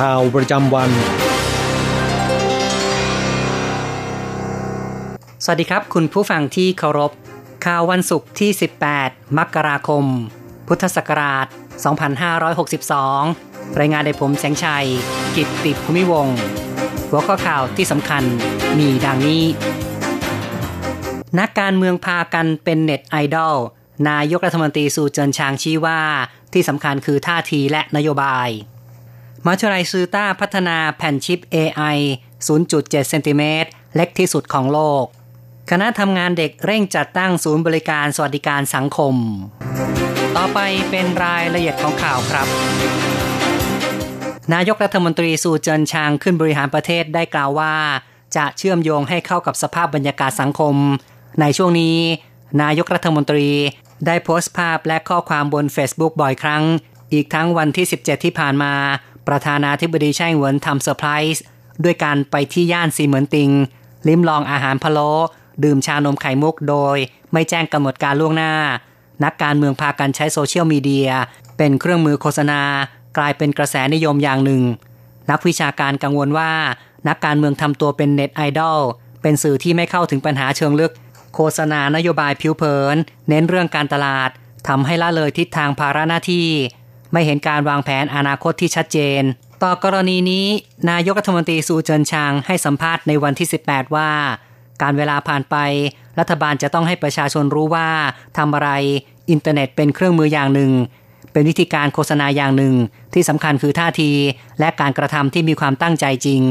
ข่าวประจำวัน สวัสดีครับ คุณผู้ฟังที่เคารพ ข่าววันศุกร์ที่ 18 มกราคม พุทธศักราช 2562 รายงานโดยผมแสงชัย กิตติภูมิวงหัวข้อข่าวที่สำคัญมีดังนี้ นักการเมืองพากันเป็นเน็ตไอดอลนายกรัฐมนตรีสูเจินชางชี้ว่า ที่สำคัญคือท่าทีและนโยบาย มหาลัยซูต้าพัฒนาแผ่นชิป AI 0.7 เซนติเมตรเล็กที่สุดของโลก คณะทำงานเด็กเร่งจัดตั้งศูนย์บริการสวัสดิการสังคม ต่อไปเป็นรายละเอียดของข่าวครับ นายกรัฐมนตรีสูเจินชางขึ้นบริหารประเทศได้กล่าวว่า จะเชื่อมโยงให้เข้ากับสภาพบรรยากาศสังคม ในช่วงนี้ นายกรัฐมนตรีได้โพสต์ภาพและข้อความบน Facebook บ่อยครั้ง อีกทั้งวันที่ 17 ที่ผ่านมา ประธานาธิบดีไช่เหวินทำเซอร์ไพรส์ด้วยการไปที่ย่านซีเหมินติง ลิ้มลองอาหารพะโล้ดื่มชานมไข่มุกโดย ไม่แจ้งกำหนดการล่วงหน้า นักการเมืองพากันใช้โซเชียลมีเดีย เป็นเครื่องมือโฆษณา กลายเป็นกระแสนิยมอย่างหนึ่ง นักวิชาการกังวลว่า นักการเมืองทำตัวเป็นเน็ตไอดอลเป็นสื่อที่ไม่เข้าถึงปัญหาเชิงลึก โฆษณานโยบายผิวเผิน เน้นเรื่องการตลาดทำให้ละเลยทิศทางภาระหน้าที่ ไม่เห็นการวางแผนอนาคตที่ชัดเจน ต่อกรณีนี้ นายกรัฐมนตรีสูเจินชางให้สัมภาษณ์ในวันที่ 18 ว่า กาลเวลาผ่านไป รัฐบาลจะต้องให้ประชาชนรู้ว่าทำอะไร อินเทอร์เน็ตเป็นเครื่องมืออย่างหนึ่ง เป็นวิธีการโฆษณาอย่างหนึ่ง ที่สำคัญคือท่าที และการกระทำที่มีความตั้งใจจริง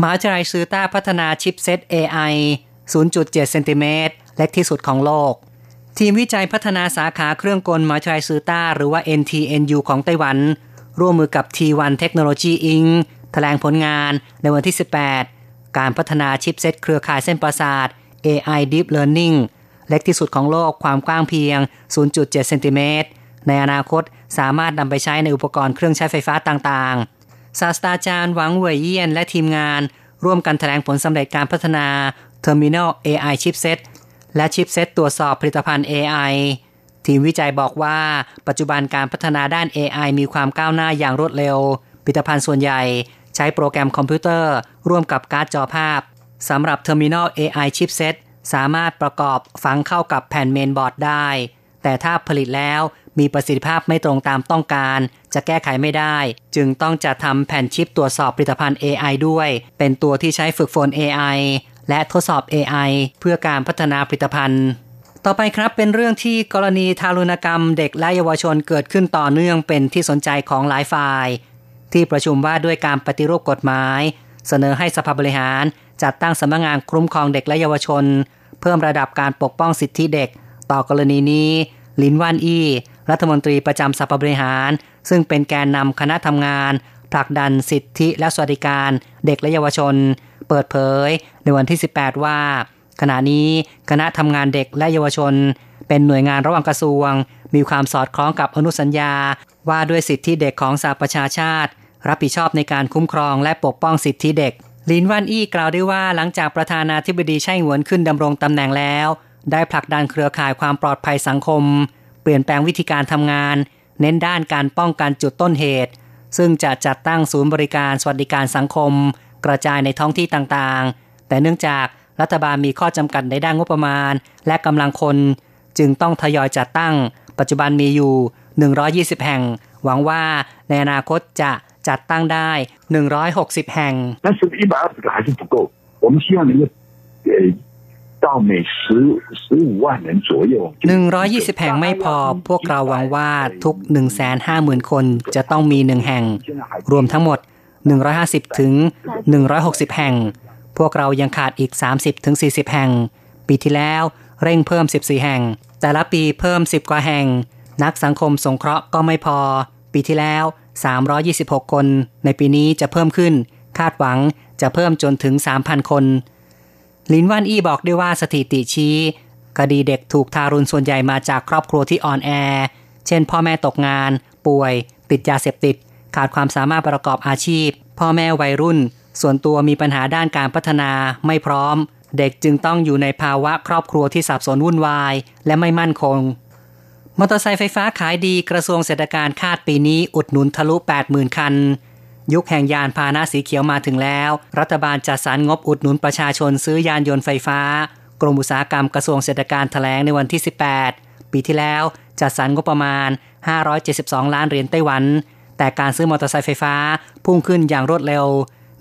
มหาวิทยาลัยซือต้าพัฒนาชิปเซต AI 0.7เซนติเมตรเล็กที่สุดของโลก ทีมวิจัยพัฒนาสาขาเครื่องกลมาทรายซือต้า หรือว่า NTNU ของไต้หวัน ร่วมมือกับ T1 Technology Inc. แถลงผลงานในวันที่ 18 การพัฒนาชิปเซตเครือข่ายเส้นประสาท AI Deep Learning เล็กที่สุดของโลกความกว้างเพียง 0.7 เซนติเมตร ในอนาคตสามารถนำไปใช้ในอุปกรณ์เครื่องใช้ไฟฟ้าต่างๆ ศาสตราจารย์หวังเว่ยเยียนและทีมงาน ร่วมกันแถลงผลสำเร็จการพัฒนา Terminal AI Chipset และชิปเซตตรวจสอบผลิตภัณฑ์ AI ทีมวิจัยบอกว่า ปัจจุบันการพัฒนาด้าน AI มีความก้าวหน้าอย่างรวดเร็ว ผลิตภัณฑ์ส่วนใหญ่ใช้โปรแกรมคอมพิวเตอร์ ร่วมกับการ์ดจอภาพสำหรับ Terminal AI Chipset สามารถประกอบฝังเข้ากับแผ่นเมนบอร์ดได้ แต่ถ้าผลิตแล้วมีประสิทธิภาพไม่ตรงตามต้องการ จะแก้ไขไม่ได้ จึงต้องจัดทำแผ่นชิปตรวจสอบผลิตภัณฑ์ AI ด้วย เป็นตัวที่ใช้ฝึกฝน AI และทดสอบ AI เพื่อการพัฒนาผลิตภัณฑ์ ต่อไปครับเป็นเรื่องที่กรณีทารุณกรรมเด็กและเยาวชนเกิดขึ้นต่อเนื่องเป็นที่สนใจของหลายฝ่าย ที่ประชุมว่าด้วยการปฏิรูปกฎหมาย เสนอให้สภาบริหารจัดตั้งสำนักงานคุ้มครองเด็กและเยาวชน เพิ่มระดับการปกป้องสิทธิเด็ก ต่อกรณีนี้ ลินว่านอี้รัฐมนตรีประจำสภาบริหาร ซึ่งเป็นแกนนำคณะทำงานผลักดันสิทธิและสวัสดิการ เด็กและเยาวชน เปิดเผย ในวันที่ 18 ว่า ขณะนี้คณะทำงานเด็กและเยาวชน เป็นหน่วยงานระหว่างกระทรวง มีความสอดคล้องกับอนุสัญญา ว่าด้วยสิทธิเด็กของสหประชาชาติ รับผิดชอบในการคุ้มครองและปกป้องสิทธิเด็ก ลินวันอี้กล่าวด้ว่าหลังจากประธานาธิบดีไช่หวนขึ้นดำรงตำแหน่งแล้ว ได้ผลักดันเครือข่ายความปลอดภัยสังคม เปลี่ยนแปลงวิธีการทำงาน เน้นด้านการป้องกันจุดต้นเหตุซึ่งจะจัดตั้งศูนย์บริการสวัสดิการสังคม กระจายในท้องที่ต่างๆ แต่เนื่องจากรัฐบาลมีข้อจำกัดในด้านงบประมาณ และกำลังคน จึงต้องทยอยจัดตั้ง ปัจจุบันมีอยู่ 120 แห่ง หวังว่าในอนาคตจะ จัดตั้งได้ 160 แห่ง但是一百二十个还是不够我们希望能够呃到每十十五万人左右120 แห่งไม่พอ พวกเราหวังว่าทุก 150,000 คนจะต้องมีหนึ่งแห่ง รวมทั้งหมด 150 ถึง 160 แห่ง พวกเรายังขาดอีก 30 ถึง 40 แห่ง ปีที่แล้วเร่งเพิ่ม 14 แห่ง แต่ละปีเพิ่ม 10 กว่าแห่ง นักสังคมสงเคราะห์ก็ไม่พอ ปีที่แล้ว 326 คน ในปีนี้จะเพิ่มขึ้น คาดหวังจะเพิ่มจนถึง 3,000 คน ลินวันอี้บอกด้วยว่าสถิติชี้คดีเด็กถูกทารุณส่วนใหญ่มาจากครอบครัวที่อ่อนแอ เช่นพ่อแม่ตกงาน ป่วย ติดยาเสพติด ขาดความสามารถประกอบอาชีพ พ่อแม่วัยรุ่น ส่วนตัวมีปัญหาด้านการพัฒนาไม่พร้อม เด็กจึงต้องอยู่ในภาวะครอบครัวที่สับสนวุ่นวาย และไม่มั่นคง มอเตอร์ไซค์ไฟฟ้าขายดีกระทรวงเศรษฐการคาดปีนี้อุดหนุนทะลุ 80,000 คัน ยุคแห่งยานพาหนะสีเขียวมาถึงแล้ว รัฐบาลจัดสรรงบอุดหนุนประชาชนซื้อยานยนต์ไฟฟ้า กรมอุตสาหกรรมกระทรวงเศรษฐการแถลงในวันที่ 18 ปีที่แล้วจัดสรรงบประมาณ 572 ล้านเหรียญไต้หวัน แต่การซื้อมอเตอร์ไซค์ไฟฟ้าพุ่งขึ้นอย่างรวดเร็ว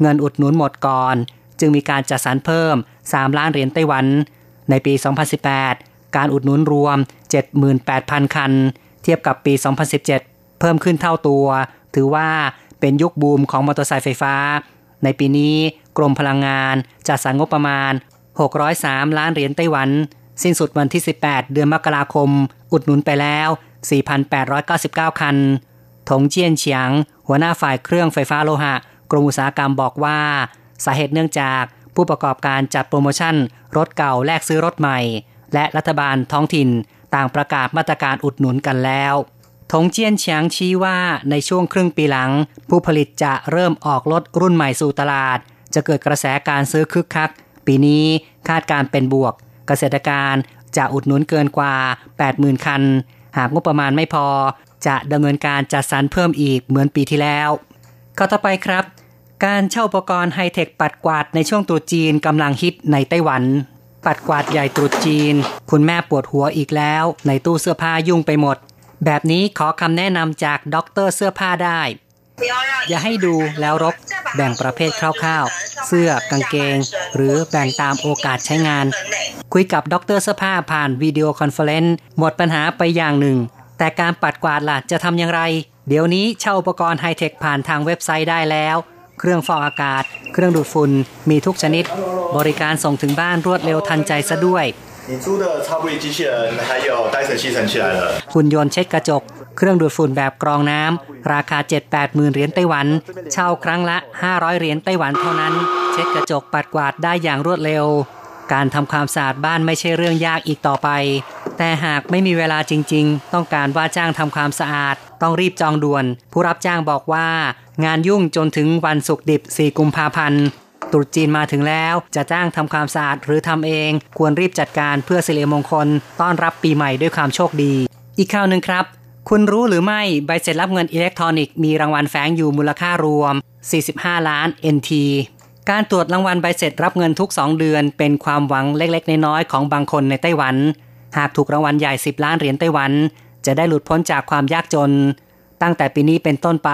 เงินอุดหนุนหมดก่อน จึงมีการจัดสรรเพิ่ม 3 ล้านเหรียญไต้หวัน ในปี 2018 การอุดหนุนรวม 78,000 คัน เทียบกับปี 2017 เพิ่มขึ้นเท่าตัว ถือว่าเป็นยุคบูมของมอเตอร์ไซค์ไฟฟ้า ในปีนี้กรมพลังงานจัดสรรงบประมาณ 603 ล้านเหรียญไต้หวัน สิ้นสุดวันที่ 18 เดือนมกราคม อุดหนุนไปแล้ว 4,899 คัน ถงเจียนเฉียง หัวหน้าฝ่ายเครื่องไฟฟ้าโลหะ กรมอุตสาหกรรมบอกว่า สาเหตุเนื่องจากผู้ประกอบการจัดโปรโมชั่น รถเก่าแลกซื้อรถใหม่ และรัฐบาลท้องถิ่นต่างประกาศมาตรการอุดหนุนกันแล้วทงเจียนเฉียงชี้ว่าในช่วงครึ่งปีหลัง ผู้ผลิตจะเริ่มออกรถรุ่นใหม่สู่ตลาด จะเกิดกระแสการซื้อคึกคัก ปีนี้คาดการณ์เป็นบวก เกษตรการจะอุดหนุนเกินกว่า 80,000 คัน หากงบประมาณไม่พอ จะดำเนินการจัดสรรเพิ่มอีกเหมือนปีที่แล้วข้อต่อไปครับ การเช่าอุปกรณ์ไฮเทคปัดกวาดในช่วงตรุษจีนกำลังฮิตในไต้หวัน ปัดกวาดใหญ่ตรุษจีน คุณแม่ปวดหัวอีกแล้ว ในตู้เสื้อผ้ายุ่งไปหมด แบบนี้ขอคำแนะนำจากด็อกเตอร์เสื้อผ้าได้ อย่าให้ดูแล้วรกแบ่งประเภทคร่าวๆ เสื้อกางเกง หรือแบ่งตามโอกาสใช้งาน คุยกับด็อกเตอร์เสื้อผ้าผ่าน video conference หมดปัญหาไปอย่างหนึ่ง แต่การปัดกวาดล่ะจะทำอย่างไร เดี๋ยวนี้เช่าอุปกรณ์ไฮเทคผ่านทางเว็บไซต์ได้แล้ว เครื่องฟอกอากาศ เครื่องดูดฝุ่นมีทุกชนิด บริการส่งถึงบ้านรวดเร็วทันใจซะด้วยหุ่นยนต์เช็ดกระจก เครื่องดูดฝุ่นแบบกรองน้ำราคา 7-8หมื่นเหรียญไต้หวัน เช่าครั้งละ 500 เหรียญไต้หวันเท่านั้น เช็ดกระจกปัดกวาดได้อย่างรวดเร็ว การทำความสะอาดบ้านไม่ใช่เรื่องยากอีกต่อไป แต่หากไม่มีเวลาจริง ๆ ต้องการว่าจ้างทำความสะอาด ต้องรีบจองด่วน ผู้รับจ้างบอกว่า งานยุ่งจนถึงวันศุกร์ดิบ 4 กุมภาพันธ์ตรุษจีนมาถึงแล้วจะจ้างทำความสะอาดหรือทำเอง ควรรีบจัดการเพื่อสิริมงคล ต้อนรับปีใหม่ด้วยความโชคดี อีกข่าวหนึ่งครับ คุณรู้หรือไม่ใบเสร็จรับเงินอิเล็กทรอนิกส์มีรางวัลแฝงอยู่มูลค่ารวม 45 ล้าน NT การตรวจรางวัลใบเสร็จรับเงินทุก 2 เดือน เป็นความหวังเล็กๆ น้อยๆของบางคนในไต้หวัน หากถูกรางวัลใหญ่ 10 ล้านเหรียญไต้หวัน จะได้หลุดพ้นจากความยากจน ตั้งแต่ปีนี้เป็นต้นไป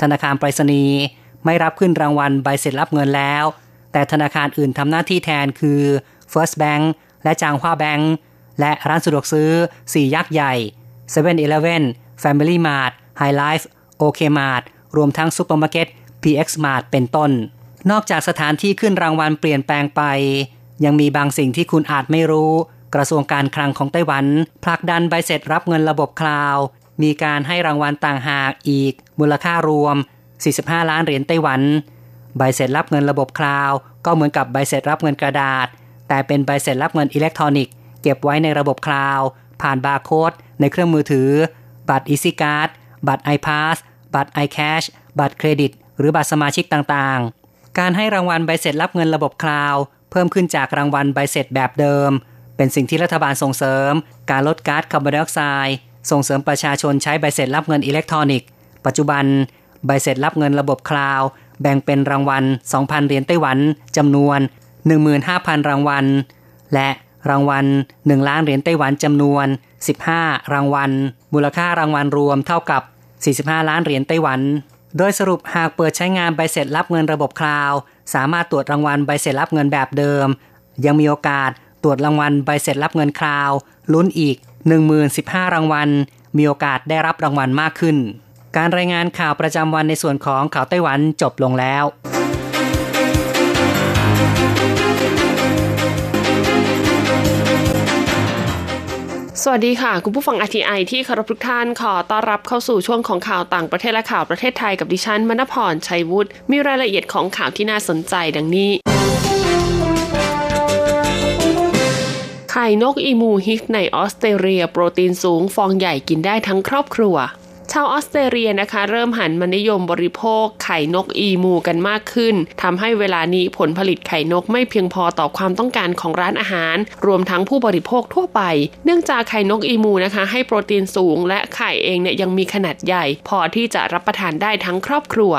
ธนาคารไปรษณีย์ไม่รับขึ้นรางวัลใบเสร็จรับเงินแล้ว แต่ธนาคารอื่นทำหน้าที่แทนคือ First Bank และจางฮวาแบงก์และร้านสะดวกซื้อ 4 ยักษ์ใหญ่ 7-Eleven Family Mart High Life OK Mart รวมทั้งซุปเปอร์มาร์เก็ต PX Mart เป็นต้น นอกจากสถานที่ขึ้นรางวัลเปลี่ยนแปลงไป ยังมีบางสิ่งที่คุณอาจไม่รู้ กระทรวงการคลังของไต้หวันผลักดันใบเสร็จรับเงินระบบ cloud มีการให้รางวัลต่างหากอีก มูลค่ารวม 45 ล้านเหรียญไต้หวัน ใบเสร็จรับเงินระบบ cloud ก็เหมือนกับใบเสร็จรับเงินกระดาษ แต่เป็นใบเสร็จรับเงินอิเล็กทรอนิกส์เก็บไว้ในระบบ cloud ผ่านบาร์โค้ดในเครื่องมือถือ บัตร Easy Card บัตร iPass บัตร iCash บัตรเครดิต หรือบัตรสมาชิกต่างๆ การให้รางวัลใบเสร็จรับเงินระบบ cloud เพิ่มขึ้นจากรางวัลใบเสร็จแบบเดิม เป็นสิ่งที่รัฐบาลส่งเสริม การลดก๊าซคาร์บอนไดออกไซด์ส่งเสริมประชาชนใช้ใบเสร็จรับเงินอิเล็กทรอนิกส์ ปัจจุบันใบเสร็จรับเงินระบบ cloud แบ่งเป็นรางวัล 2,000 เหรียญไต้หวันจำนวน 15,000 รางวัล และรางวัล 1 ล้านเหรียญไต้หวันจำนวน 15 รางวัล มูลค่ารางวัลรวมเท่ากับ 45 ล้านเหรียญไต้หวัน โดยสรุปหากเปิดใช้งานใบเสร็จรับเงินระบบ cloud สามารถตรวจรางวัลใบเสร็จรับเงินแบบเดิม ยังมีโอกาส ตรวจรางวัลใบเสร็จรับเงินคราว ลุ้นอีก 10,015 รางวัล มีโอกาสได้รับรางวัลมากขึ้น การรายงานข่าวประจำวันในส่วนของข่าวไต้หวันจบลงแล้วสวัสดีค่ะ คุณผู้ฟังอทีไอที่คารพทุกท่านขอต้อนรับเข้าสู่ช่วงของข่าวต่างประเทศและข่าวประเทศไทยกับดิฉันมณพรชัยวุฒิมีรายละเอียดของข่าวที่น่าสนใจดังนี้ ไข่นกอีมูฮิตในออสเตรเลีย โปรตีนสูงฟองใหญ่กินได้ทั้งครอบครัว ชาวออสเตรเลียนะคะ เริ่มหันมานิยมบริโภคไข่นกอีมูกันมากขึ้นทำให้เวลานี้ผลผลิตไข่นกไม่เพียงพอต่อความต้องการของร้านอาหาร รวมทั้งผู้บริโภคทั่วไป เนื่องจากไข่นกอีมูนะคะ ให้โปรตีนสูง และไข่เองเนี่ยยังมีขนาดใหญ่ พอที่จะรับประทานได้ทั้งครอบครัว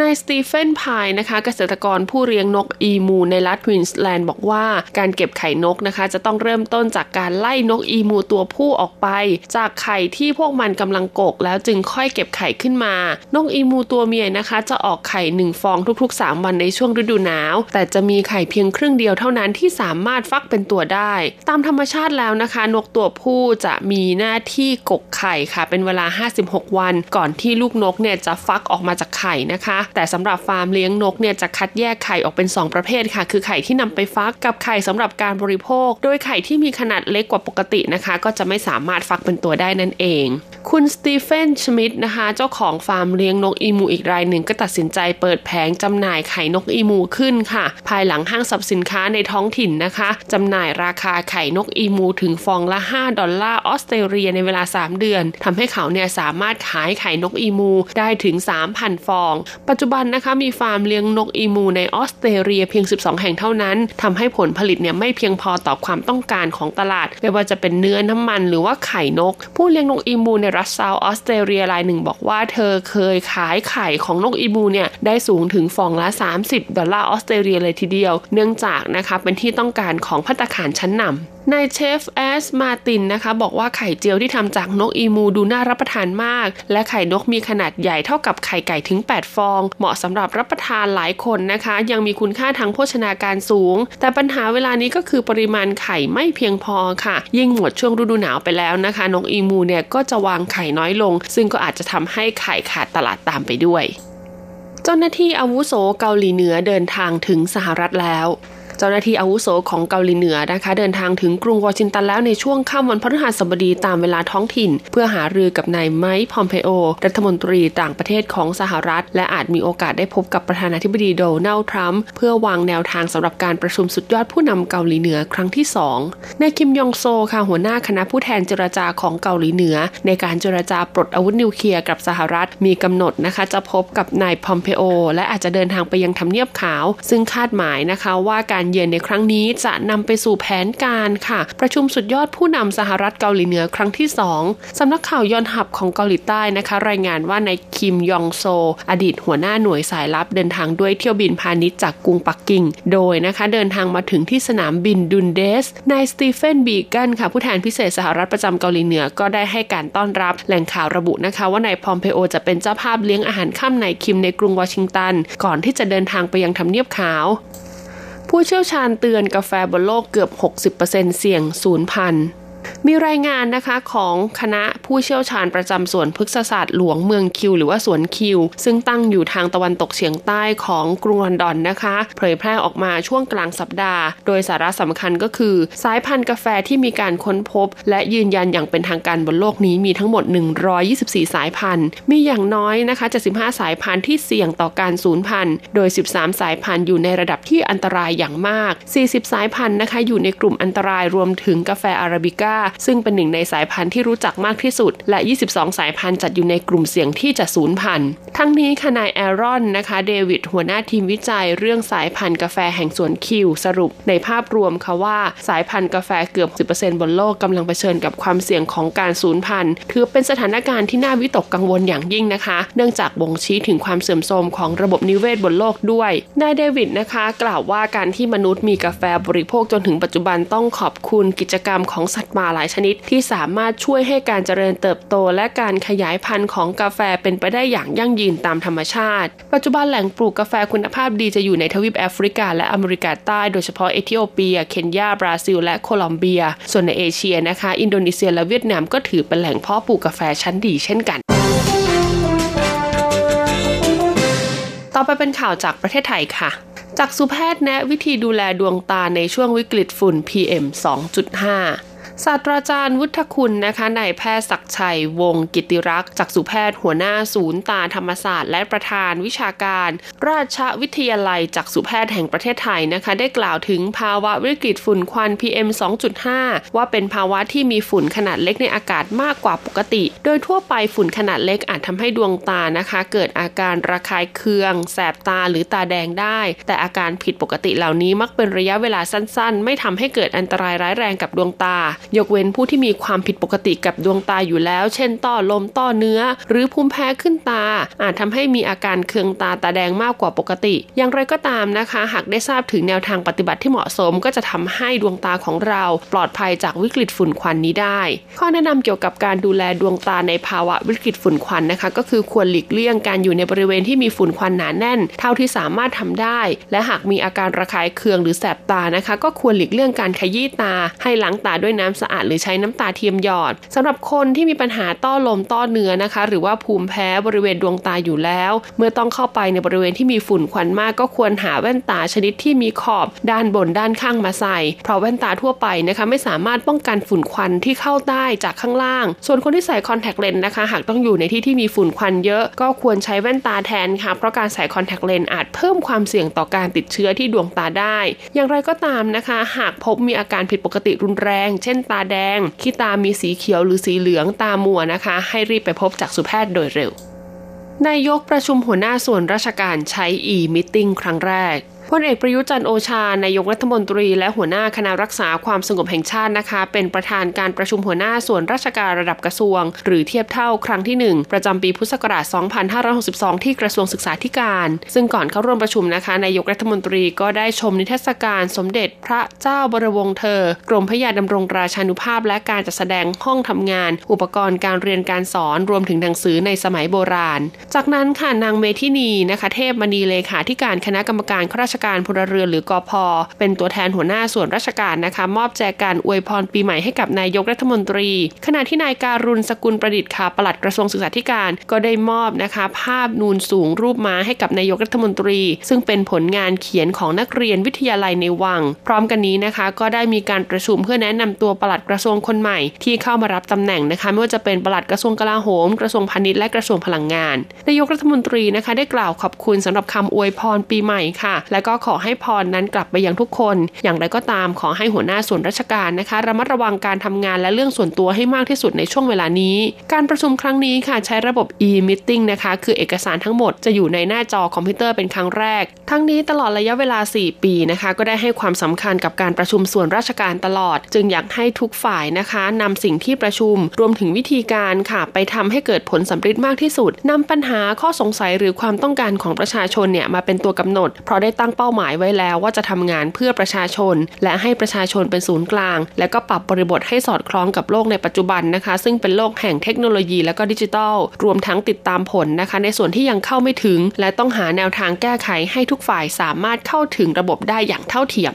นายสตีเฟนพายนะคะเกษตรกรผู้เลี้ยงนกอีมูในรัฐควีนสแลนด์บอกว่าการเก็บไข่นกนะคะ จะต้องเริ่มต้นจากการไล่นกอีมูตัวผู้ออกไป จากไข่ที่พวกมันกำลังกก แล้วจึงค่อยเก็บไข่ขึ้นมา นกอีมูตัวเมียนะคะ จะออกไข่หนึ่งฟองทุกๆ 3 วันในช่วงฤดูหนาว แต่จะมีไข่เพียงครึ่งเดียวเท่านั้นที่สามารถฟักเป็นตัวได้ ตามธรรมชาติแล้วนะคะ นกตัวผู้จะมีหน้าที่กกไข่ค่ะ เป็นเวลา 56 วัน ก่อนที่ลูกนกเนี่ยจะฟักออกมาจากไข่นะคะแต่สำหรับฟาร์มเลี้ยงนกเนี่ยจะคัดแยกไข่ออกเป็น 2 ประเภทค่ะ คือไข่ที่นำไปฟักกับไข่สำหรับการบริโภค โดยไข่ที่มีขนาดเล็กกว่าปกตินะคะ ก็จะไม่สามารถฟักเป็นตัวได้นั่นเอง คุณสตีเฟนชมิดนะคะ เจ้าของฟาร์มเลี้ยงนกอีมูอีกรายหนึ่งก็ตัดสินใจเปิดแผงจำหน่ายไข่นกอีมูขึ้นค่ะ ภายหลังห้างสรรพสินค้าในท้องถิ่นนะคะจำหน่ายราคาไข่นกอีมูถึงฟองละ 5 ดอลลาร์ออสเตรเลียในเวลา 3 เดือนทำให้เขาเนี่ยสามารถขายไข่นกอีมูได้ถึง 3,000 ฟองปัจจุบันนะคะมีฟาร์มเลี้ยงนกอีมูในออสเตรเลียเพียง 12 แห่งเท่านั้นทำให้ผลผลิตเนี่ยไม่เพียงพอต่อความต้องการของตลาด ไม่ว่าจะเป็นเนื้อน้ำมันหรือว่าไข่นก ผู้เลี้ยงนกอีมูในรัฐเซาท์ออสเตรเลียรายหนึ่งบอกว่าเธอเคยขายไข่ของนกอีมูเนี่ยได้สูงถึงฟองละ 30 ดอลลาร์ออสเตรเลียเลยทีเดียว เนื่องจากนะคะเป็นที่ต้องการของภัตตาคารชั้นนำ นายเชฟแอสมาตินนะคะ บอกว่าไข่เจียวที่ทำจากนกอีมูดูน่ารับประทานมาก และไข่นกมีขนาดใหญ่เท่ากับไข่ไก่ถึง 8 ฟอง เหมาะสำหรับรับประทานหลายคนนะคะ ยังมีคุณค่าทางโภชนาการสูง แต่ปัญหาเวลานี้ก็คือปริมาณไข่ไม่เพียงพอค่ะ ยิ่งหมดช่วงฤดูหนาวไปแล้วนะคะ นกอีมูเนี่ยก็จะวางไข่น้อยลง ซึ่งก็อาจจะทำให้ไข่ขาดตลาดตามไปด้วย เจ้าหน้าที่อาวุโสเกาหลีเหนือเดินทางถึงสหรัฐแล้ว เจ้าหน้าที่อาวุโสของเกาหลีเหนือนะคะ เดินทางถึงกรุงวอชิงตันแล้วในช่วงค่ำวันพฤหัสบดีตามเวลาท้องถิ่น เพื่อหารือกับนายไมค์พอมเพโอ รัฐมนตรีต่างประเทศของสหรัฐ และอาจมีโอกาสได้พบกับประธานาธิบดีโดนัลด์ทรัมป์เพื่อวางแนวทางสำหรับการประชุมสุดยอดผู้นำเกาหลีเหนือครั้งที่2นายคิมยองโซค่ะหัวหน้าคณะผู้แทนเจรจาของเกาหลีเหนือ ในการเจรจาปลดอาวุธนิวเคลียร์กับสหรัฐมีกำหนดนะคะจะพบกับนายพอมเพโอ และอาจจะเดินทางไปยังทำเนียบขาว ซึ่งคาดหมายนะคะว่าการเยือนในครั้งนี้จะนำไปสู่แผนการค่ะ ประชุมสุดยอดผู้นำสหรัฐเกาหลีเหนือครั้งที่ 2สำนักข่าวยอนหับของเกาหลีใต้นะคะ รายงานว่าในคิมยองโซ อดีตหัวหน้าหน่วยสายลับเดินทางด้วยเที่ยวบินพาณิชย์จากกรุงปักกิ่ง โดยนะคะเดินทางมาถึงที่สนามบินดุนเดสนายสตีเฟนบีกันค่ะ ผู้แทนพิเศษสหรัฐประจำเกาหลีเหนือก็ได้ให้การต้อนรับแหล่งข่าวระบุนะคะ ว่านายพอมเพโอจะเป็นเจ้าภาพเลี้ยงอาหารค่ำในคิมในกรุงวอชิงตัน ก่อนที่จะเดินทางไปยังทำเนียบขาว ผู้เชี่ยวชาญเตือนกาแฟบนโลกเกือบ 60%เสี่ยงศูนย์พันธุ์ มีรายงานนะคะของคณะผู้เชี่ยวชาญประจำสวนพฤกษศาสตร์หลวงเมืองคิว หรือว่าสวนคิว ซึ่งตั้งอยู่ทางตะวันตกเฉียงใต้ของกรุงลอนดอนนะคะ เผยแพร่ออกมาช่วงกลางสัปดาห์ โดยสาระสำคัญก็คือ สายพันธุ์กาแฟที่มีการค้นพบ และยืนยันอย่างเป็นทางการบนโลกนี้มีทั้งหมด 124 สายพันธุ์ มีอย่างน้อยนะคะ75 สายพันธุ์ที่เสี่ยงต่อการสูญพันธุ์ โดย 13 สายพันธุ์อยู่ในระดับที่อันตรายอย่างมาก 40 สายพันธุ์นะคะอยู่ในกลุ่มอันตรายรวมถึงกาแฟอาราบิก้าซึ่งเป็นหนึ่งในสายพันธุ์ที่รู้จักมากที่สุด และ 22 สายพันธุ์จัดอยู่ในกลุ่มเสี่ยงที่จะสูญพันธุ์ ทั้งนี้ค่ะนายแอรอนนะคะ เดวิดหัวหน้าทีมวิจัยเรื่องสายพันธุ์กาแฟแห่งสวนคิว สรุปในภาพรวมค่ะว่าสายพันธุ์กาแฟเกือบ 10%บนโลกกำลังเผชิญกับความเสี่ยงของการสูญพันธุ์ ถือเป็นสถานการณ์ที่น่าวิตกกังวลอย่างยิ่งนะคะ เนื่องจากบ่งชี้ถึงความเสื่อมโทรมของระบบนิเวศบนโลกด้วย นายเดวิดนะคะ กล่าวว่าการที่มนุษย์มีกาแฟบริโภคจนถึงปัจจุบันต้องขอบคุณกิจกรรมของสัตว์ป่าหลายชนิดที่สามารถช่วยให้การเจริญเติบโต และการขยายพันธุ์ของกาแฟเป็นไปได้อย่างยั่งยืนตามธรรมชาติ ปัจจุบันแหล่งปลูกกาแฟคุณภาพดีจะอยู่ในทวีปแอฟริกา และอเมริกาใต้โดยเฉพาะเอธิโอเปีย เคนยา บราซิล และโคลอมเบีย ส่วนในเอเชียนะคะ อินโดนีเซียและเวียดนามก็ถือเป็นแหล่งเพาะปลูกกาแฟชั้นดีเช่นกันต่อไปเป็นข่าวจากประเทศไทยค่ะ จากสุแพทย์แนะวิธีดูแลดวงตาในช่วงวิกฤตฝุ่น PM 2.5 ศาสตราจารย์วุฒคุณนะคะนายแพทย์ศักชัย วงกิติรักษ์จากสุแพทย์หัวหน้าศูนย์ตาธรรมศาสตร์และประธานวิชาการ ราชวิทยาลัยจากสุแพทย์แห่งประเทศไทยนะคะ ได้กล่าวถึงภาวะวิกฤตฝุ่นควัน PM 2.5 ว่าเป็นภาวะที่มีฝุ่นขนาดเล็กในอากาศมากกว่าปกติ โดยทั่วไปฝุ่นขนาดเล็กอาจทำให้ดวงตานะคะ เกิดอาการระคายเคือง แสบตาหรือตาแดงได้ แต่อาการผิดปกติเหล่านี้มักเป็นระยะเวลาสั้น ๆ ไม่ทำให้เกิดอันตรายร้ายแรงกับดวงตายกเว้นผู้ที่มีความผิดปกติกับดวงตาอยู่แล้ว เช่นต้อลมต้อเนื้อ หรือภูมิแพ้ขึ้นตา อาจทำให้มีอาการเคืองตาตาแดงมากกว่าปกติ อย่างไรก็ตามนะคะ หากได้ทราบถึงแนวทางปฏิบัติที่เหมาะสม ก็จะทำให้ดวงตาของเราปลอดภัยจากวิกฤตฝุ่นควันนี้ได้ ข้อแนะนำเกี่ยวกับการดูแลดวงตาในภาวะวิกฤตฝุ่นควันนะคะ ก็คือควรหลีกเลี่ยงการอยู่ในบริเวณที่มีฝุ่นควันหนาแน่น เท่าที่สามารถทำได้ และหากมีอาการระคายเคืองหรือแสบตานะคะ ก็ควรหลีกเลี่ยงการขยี้ตา ให้ล้างตาด้วยน้ำสะอาดหรือใช้น้ำตาเทียมหยอดสำหรับคนที่มีปัญหาต้อลมต้อเนื้อนะคะ หรือว่าภูมิแพ้บริเวณดวงตาอยู่แล้ว เมื่อต้องเข้าไปในบริเวณที่มีฝุ่นควันมากก็ควรหาแว่นตาชนิดที่มีขอบด้านบนด้านข้างมาใส่ เพราะแว่นตาทั่วไปนะคะไม่สามารถป้องกันฝุ่นควันที่เข้าได้จากข้างล่าง ส่วนคนที่ใส่คอนแทคเลนส์นะคะ หากต้องอยู่ในที่ที่มีฝุ่นควันเยอะ ก็ควรใช้แว่นตาแทนค่ะ เพราะการใส่คอนแทคเลนส์อาจเพิ่มความเสี่ยงต่อการติดเชื้อที่ดวงตาได้ อย่างไรก็ตามนะคะ หากพบมีอาการผิดปกติรุนแรง เช่นตาแดง ขี้ตามีสีเขียวหรือสีเหลืองตามัวนะคะ ให้รีบไปพบจักษุแพทย์โดยเร็วนายกประชุมหัวหน้าส่วนราชการใช้ e-meeting ครั้งแรก พลเอกประยุจันโอชานายกรัฐมนตรี และหัวหน้าคณะรักษาความสงบแห่งชาตินะคะ เป็นประธานการประชุมหัวหน้าส่วนราชการระดับกระทรวง หรือเทียบเท่าครั้งที่ 1 ประจำปีพุทธศักราช 2562 ที่กระทรวงศึกษาธิการ ซึ่งก่อนเข้าร่วมประชุมนะคะนายกรัฐมนตรีก็ได้ชมนิทรรศการสมเด็จพระเจ้าบรวงเธอ กรมพระยาดำรงราชานุภาพ และการจัดแสดงห้องทำงาน อุปกรณ์การเรียนการสอนรวมถึงหนังสือในสมัยโบราณ จากนั้นค่ะนางเมธินีนะคะ เทพมณีเลขาธิการคณะกรรมการข้าราชการพลเรือนหรือกอพอเป็นตัวแทนหัวหน้าส่วนราชการนะคะ มอบแจกันอวยพรปีใหม่ให้กับนายกรัฐมนตรี ขณะที่นายการุณสกุลประดิษฐ์ค่ะปลัดกระทรวงศึกษาธิการก็ได้มอบนะคะ ภาพนูนสูงรูปม้าให้กับนายกรัฐมนตรี ซึ่งเป็นผลงานเขียนของนักเรียนวิทยาลัยในวัง พร้อมกันนี้นะคะ ก็ได้มีการประชุมเพื่อแนะนำตัวปลัดกระทรวงคนใหม่ที่เข้ามารับตำแหน่งนะคะไม่ว่าจะเป็นปลัดกระทรวงกลาโหม กระทรวงพาณิชย์และกระทรวงพลังงาน นายกรัฐมนตรีนะคะ ได้กล่าวขอบคุณสำหรับคำอวยพรปีใหม่ค่ะ และก็ขอให้พรนั้นกลับไปยังทุกคน อย่างไรก็ตามขอให้หัวหน้าส่วนราชการนะคะระมัดระวังการทำงานและเรื่องส่วนตัวให้มากที่สุดในช่วงเวลานี้ การประชุมครั้งนี้ค่ะใช้ระบบ e-meeting นะคะคือเอกสารทั้งหมดจะอยู่ในหน้าจอคอมพิวเตอร์เป็นครั้งแรก ทั้งนี้ตลอดระยะเวลา 4 ปีนะคะก็ได้ให้ความสำคัญกับการประชุมส่วนราชการตลอด จึงอยากให้ทุกฝ่ายนะคะนำสิ่งที่ประชุม รวมถึงวิธีการค่ะไปทำให้เกิดผลสำเร็จมากที่สุดนำปัญหาข้อสงสัยหรือความต้องการของประชาชนเนี่ยมาเป็นตัวกำหนด เพราะได้ตั้งเป้าหมายไว้แล้วว่าจะทำงานเพื่อประชาชน และให้ประชาชนเป็นศูนย์กลาง และก็ปรับบริบทให้สอดคล้องกับโลกในปัจจุบันนะคะ ซึ่งเป็นโลกแห่งเทคโนโลยีและก็ดิจิทัล รวมทั้งติดตามผลนะคะ ในส่วนที่ยังเข้าไม่ถึง และต้องหาแนวทางแก้ไขให้ทุกฝ่ายสามารถเข้าถึงระบบได้อย่างเท่าเทียม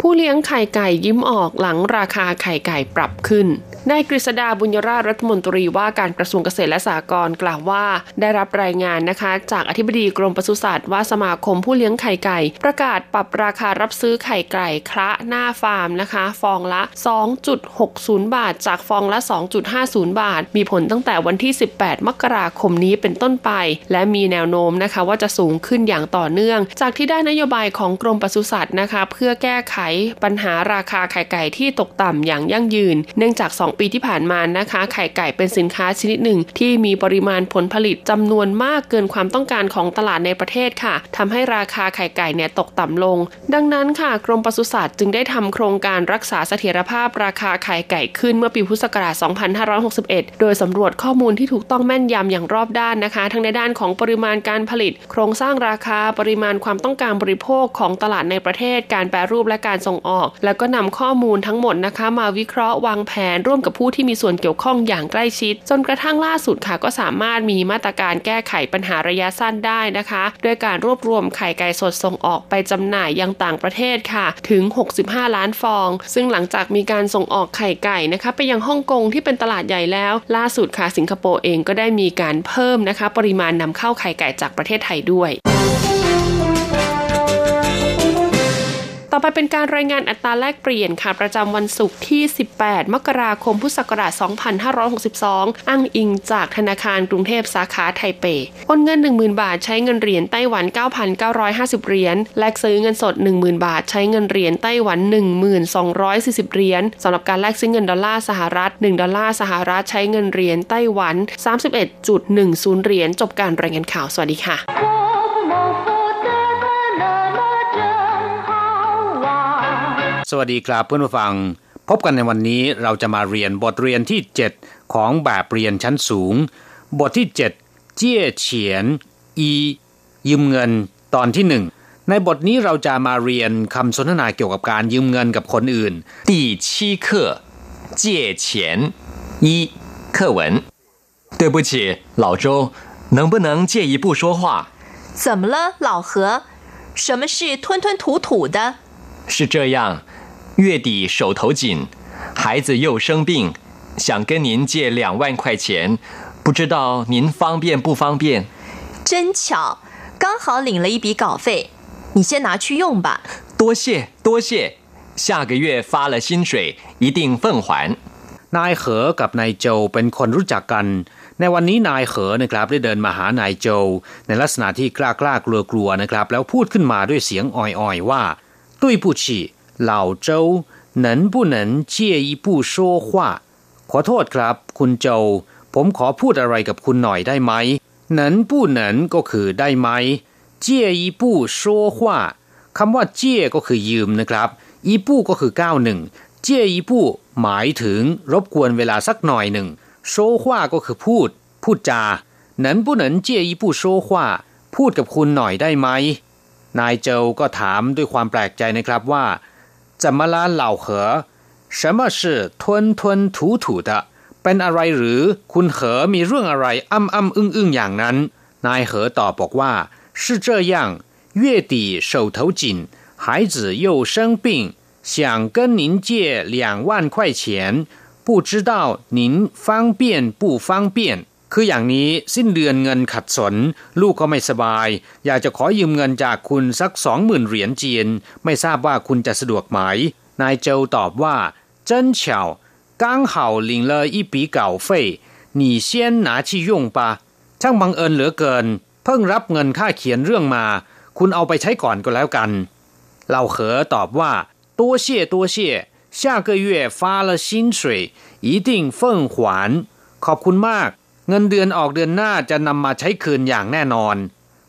ผู้เลี้ยงไข่ไก่ยิ้มออกหลังราคาไข่ไก่ปรับขึ้น นายกฤษดาบุญยราชรัฐมนตรีว่าการกระทรวงเกษตรและสหกรณ์กล่าวว่า ได้รับรายงานนะคะ จากอธิบดีกรมปศุสัตว์ว่าสมาคมผู้เลี้ยงไข่ไก่ ประกาศปรับราคารับซื้อไข่ไก่คละหน้าฟาร์มนะคะ ฟองละ 2.60 บาท จากฟองละ 2.50 บาท มีผลตั้งแต่วันที่ 18 มกราคมนี้เป็นต้นไป และมีแนวโน้มนะคะว่าจะสูงขึ้นอย่างต่อเนื่อง จากที่ได้นโยบายของกรมปศุสัตว์นะคะ เพื่อแก้ไขปัญหาราคาไข่ไก่ที่ตกต่ำอย่างยั่งยืน เนื่องจาก2 ปีที่ผ่านมานะคะ ไข่ไก่เป็นสินค้าชนิดหนึ่ง ที่มีปริมาณผลผลิตจำนวนมากเกินความต้องการของตลาดในประเทศค่ะทำให้ราคาไข่ไก่เนี่ยตกต่ำลง ดังนั้นค่ะ กรมปศุสัตว์จึงได้ทำโครงการรักษาเสถียรภาพราคาไข่ไก่ขึ้นเมื่อปีพุทธศักราช 2561 โดยสำรวจข้อมูลที่ถูกต้องแม่นยำอย่างรอบด้านนะคะ ทั้งในด้านของปริมาณการผลิต โครงสร้างราคาปริมาณความต้องการบริโภคของตลาดในประเทศ การแปรรูปและการส่งออก แล้วก็นำข้อมูลทั้งหมดนะคะ มาวิเคราะห์วางแผนร่วมกับผู้ที่มีส่วนเกี่ยวข้องอย่างใกล้ชิด จนกระทั่งล่าสุดค่ะ ก็สามารถมีมาตรการแก้ไขปัญหาระยะสั้นได้นะคะด้วยการรวบรวมไข่ไก่สดส่งออกไปจำหน่ายยังต่างประเทศค่ะถึง 65 ล้านฟอง ซึ่งหลังจากมีการส่งออกไข่ไก่นะคะไปยังฮ่องกงที่เป็นตลาดใหญ่แล้ว ล่าสุดค่ะสิงคโปร์เองก็ได้มีการเพิ่มนะคะ ปริมาณนำเข้าไข่ไก่จากประเทศไทยด้วย ต่อไปเป็นการรายงานอัตราแลกเปลี่ยนค่ะประจำวันศุกร์ที่ 18 มกราคม พุทธศักราช 2562 อ้างอิงจากธนาคารกรุงเทพสาขาไทเปโอนเงิน 10,000 บาทใช้เงินเหรียญไต้หวัน 9,950 เหรียญ แลกซื้อเงินสด 10,000 บาท ใช้เงินเหรียญไต้หวัน 1,240 เหรียญสำหรับการแลกซื้อเงินดอลลาร์สหรัฐ 1 ดอลลาร์สหรัฐใช้เงินเหรียญไต้หวัน 31.10 เหรียญจบการรายงานข่าว สวัสดีค่ะ สวัสดีครับเพื่อนผู้ฟัง พบกันในวันนี้เราจะมาเรียนบทเรียนที่ 7 ของแบบเรียนชั้นสูง บทที่ 7 เจี้ยเฉียน อียืมเงินตอนที่หนึ่งในบทนี้เราจะมาเรียนคำสนทนาเกี่ยวกับการยืมเงินกับคนอื่น第七课借钱一课文对不起老周能不能借一步说话怎么了老何什么事吞吞吐吐的是这样 月底手头紧，孩子又生病，想跟您借两万块钱，不知道您方便不方便？真巧，刚好领了一笔稿费，你先拿去用吧。多谢多谢，下个月发了薪水一定奉还。นายเหอกับนายโจเป็นคนรู้จักกัน ในวันนี้นายเหอนะครับได้เดินมาหานายโจในลักษณะที่กล้ากล้ากลัวกลัวนะครับ แล้วพูดขึ้นมาด้วยเสียงอ่อยๆว่าตุ้ยผู้ฉี เหล่าโจ能不能借一步说话ขอโทษครับ คุณโจผมขอพูดอะไรกับคุณหน่อยได้ไหม能不能ก็คือได้ไหม借一步说话คำว่าเจียก็คือยืมนะครับอีปู้ก็คือก้าวหนึ่งเจียอีปู้หมายถึงรบกวนเวลาสักหน่อยหนึ่งโซฮว่าก็คือพูด พูดจาหนันผู้หนันเจียอีปู้โซฮว่าพูดกับคุณหน่อยได้ไหมนายเจาก็ถามด้วยความแปลกใจนะครับว่า 怎么啦老何什么是吞吞吐吐的เป็นอะไรหรือคุณเหอมีเรื่องอะไรอ้ำอ้ำอึ้งอึ้งอย่างนั้น นายเหอตอบบอกว่า是这样月底手头紧孩子又生病想跟您借两万块钱不知道您方便不方便 คืออย่างนี้สิ้นเดือนเงินขัดสน ลูกก็ไม่สบาย อยากจะขอยืมเงินจากคุณสักสองหมื่นเหรียญจีนไม่ทราบว่าคุณจะสะดวกไหม นายเจาตอบว่า真巧刚好领了一笔稿费你先拿去用吧ช่างบังเอิญเหลือเกิน เพิ่งรับเงินค่าเขียนเรื่องมา คุณเอาไปใช้ก่อนก็แล้วกันเหล่าเหอตอบว่า多谢多谢下个月发了薪水一定奉还ขอบคุณมาก เงินเดือนออกเดือนหน้าจะนำมาใช้คืนอย่างแน่นอน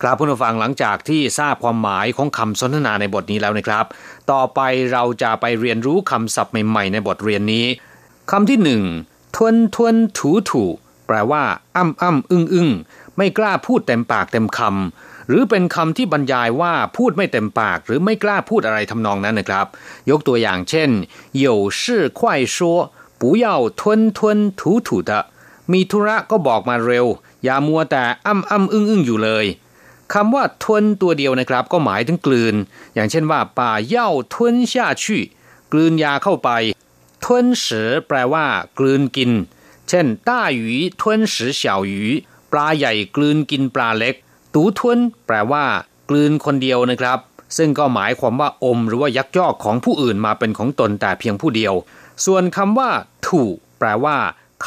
ครับผู้ฟังหลังจากที่ทราบความหมายของคำสนทนาในบทนี้แล้วนะครับ ต่อไปเราจะไปเรียนรู้คำศัพท์ใหม่ๆในบทเรียนนี้คำที่หนึ่งทวนทวนถูถูแปลว่าอ้ำอ้ำอึ้งอึ้งไม่กล้าพูดเต็มปากเต็มคำหรือเป็นคำที่บรรยายว่าพูดไม่เต็มปาก หรือไม่กล้าพูดอะไรทำนองนั้นนะครับ ยกตัวอย่างเช่น有事快说不要吞吞吐吐的 มีธุระก็บอกมาเร็ว อย่ามัวแต่อ้ำอ้ำอึ้งอึ้งอยู่เลยคำว่าทวนตัวเดียวนะครับ ก็หมายถึงกลืน อย่างเช่นว่าป่าเย่าทวน下去กลืนยาเข้าไปทวนสือแปลว่า กลืนกิน เช่นต้าหยีทวนสือเฉาหยีปลาใหญ่กลืนกินปลาเล็ก ตูทวนแปลว่า กลืนคนเดียวนะครับ ซึ่งก็หมายความว่าอมหรือว่ายักยอกของผู้อื่นมาเป็นของตนแต่เพียงผู้เดียว ส่วนคำว่าถูแปลว่า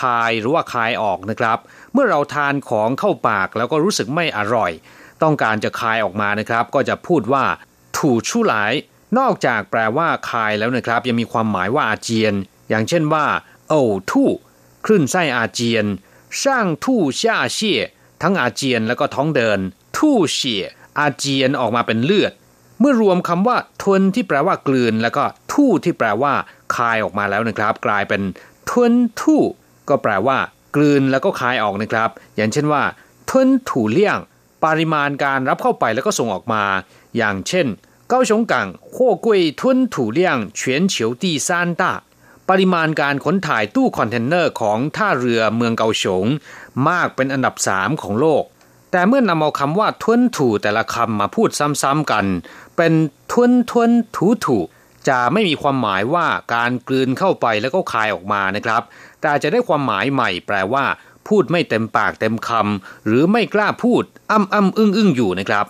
คายหรือว่าคายออกนะครับ เมื่อเราทานของเข้าปากแล้วก็รู้สึกไม่อร่อย ต้องการจะคายออกมานะครับ ก็จะพูดว่า ถูชูหลาย นอกจากแปลว่าคายแล้วนะครับ ยังมีความหมายว่าอาเจียน อย่างเช่นว่าโอทู่คลื่นไส้อาเจียนช่างทู่ช่าเชี่ยทั้งอาเจียนแล้วก็ท้องเดิน ทู่เชี่ยอาเจียนออกมาเป็นเลือด เมื่อรวมคำว่าทวนที่แปลว่ากลืน แล้วก็ทู่ที่แปลว่า คายออกมาแล้วนะครับ กลายเป็นทวนทู่ ก็แปลว่า กลืนแล้วก็คายออกนะครับ อย่างเช่นว่าทุนถูเลี่ยง ปริมาณการรับเข้าไปแล้วก็ส่งออกมา อย่างเช่นเกาชงกังขั้วกุยทุนถูเลี่ยง全球第三大ปริมาณการขนถ่ายตู้คอนเทนเนอร์ของท่าเรือเมืองเกาสงมากเป็นอันดับสามของโลก แต่เมื่อนำเอาคำว่า 吞吐 แต่ละคำมาพูดซ้ำๆกัน เป็น 吞吞吐吐 จะไม่มีความหมายว่าการกลืนเข้าไปแล้วก็คายออกมานะครับ แต่อาจจะได้ความหมายใหม่ แปลว่า พูดไม่เต็มปากเต็มคำหรือไม่กล้าพูดอ้ำอ้ำอึ้งอึ้งอยู่นะครับ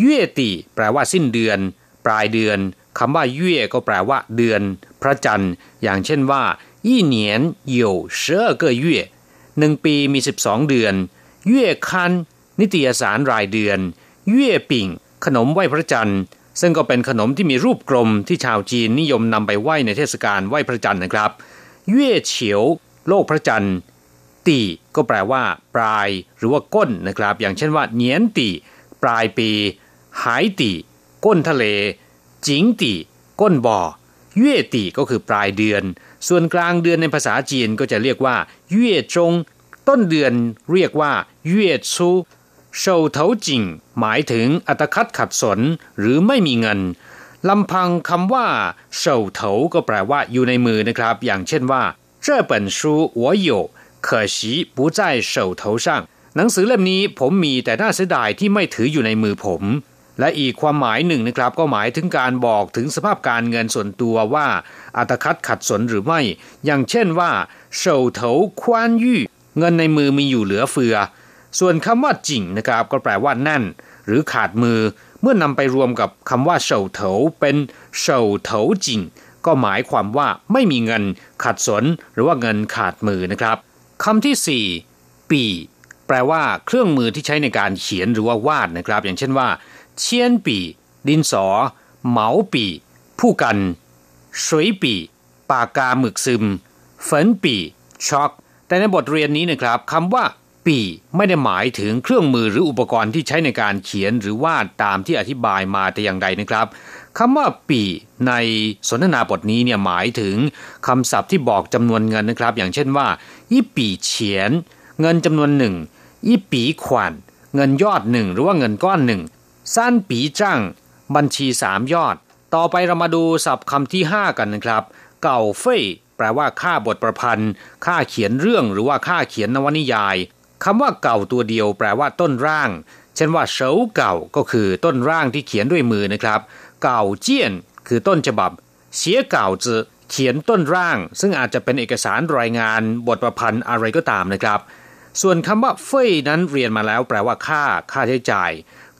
月底 แปลว่าสิ้นเดือน ปลายเดือนคำว่าเย่ก็แปลว่า เดือน พระจันทร์ อย่างเช่นว่าอี่เหนียนเยี่ยวเชื่อเกยเย่หนึ่งปีมีสิบสองเดือนเย่คันนิตยสารรายเดือนเย่ปิ่ง ขนมไหว้พระจันทร์ ซึ่งก็เป็นขนมที่มีรูปกลมที่ชาวจีนนิยมนำไปไหว้ในเทศกาลไหว้พระจันทร์นะครับเย่เฉียว โลกพระจันทร์ ตีก็แปลว่า ปลาย หรือว่าก้นนะครับ อย่างเช่นว่าเนียนตีปลายปี หายตีก้นทะเล จิงตีก้นบ่อเย่ตีก็คือปลายเดือน ส่วนกลางเดือนในภาษาจีนก็จะเรียกว่าเย่จง ต้นเดือนเรียกว่าเย่ซูเฉาเถาจิงหมายถึงอัตคัดขัดสนหรือไม่มีเงินลำพังคำว่าเฉาเถาก็แปลว่าอยู่ในมือนะครับ อย่างเช่นว่า 这本书我有可惜不在手头上หนังสือเล่มนี้ผมมีแต่น่าเสียดายที่ไม่ถืออยู่ในมือผม และอีกความหมายหนึ่งนะครับ ก็หมายถึงการบอกถึงสภาพการเงินส่วนตัวว่า อัตคัดขัดสนหรือไม่ อย่างเช่นว่าเฉาเถาคว้านยู่เงินในมือมีอยู่เหลือเฟือ ส่วนคำว่าจิ่งนะครับก็แปลว่าแน่น หรือขาดมือ เมื่อนำไปรวมกับคำว่าเฉาเถาเป็นเฉาเถาจิ่ง ก็หมายความว่าไม่มีเงินขัดสนหรือว่าเงินขาดมือนะครับคำที่สี่ปีแปลว่าเครื่องมือที่ใช้ในการเขียนหรือว่าวาดนะครับ อย่างเช่นว่า เชียนปี ดินสอ เหมาปี ผู้กันสวยปีปากกาหมึกซึมฝนปีช็อกแต่ในบทเรียนนี้นะครับคำว่า ปีไม่ได้หมายถึงเครื่องมือหรืออุปกรณ์ที่ใช้ในการเขียนหรือวาดตามที่อธิบายมาแต่อย่างใดนะครับ คำว่าปีในสนทนาบทนี้เนี่ยหมายถึงคำศัพท์ที่บอกจำนวนเงินนะครับ อย่างเช่นว่าอีปีเฉียน เงินจำนวนหนึ่งอีปีขวัญเงินยอดหนึ่งหรือว่าเงินก้อนหนึ่งสั้นปีจังบัญชีสามยอด ต่อไปเรามาดูศัพท์คำที่ห้ากันนะครับ เก่าเฟ่แปลว่าค่าบทประพันธ์ ค่าเขียนเรื่องหรือว่าค่าเขียนนวนิยายคำว่าเก่าตัวเดียวแปลว่าต้นร่าง เช่นว่าเฉาเก่าก็คือต้นร่างที่เขียนด้วยมือนะครับ เก่าเจี้ยน คือต้นฉบับ เสียเก่าจืเขียนต้นร่าง ซึ่งอาจจะเป็นเอกสารรายงานบทประพันธ์อะไรก็ตามนะครับ ส่วนคำว่าเฟ่ยนั้นเรียนมาแล้วแปลว่าค่าค่าใช้จ่าย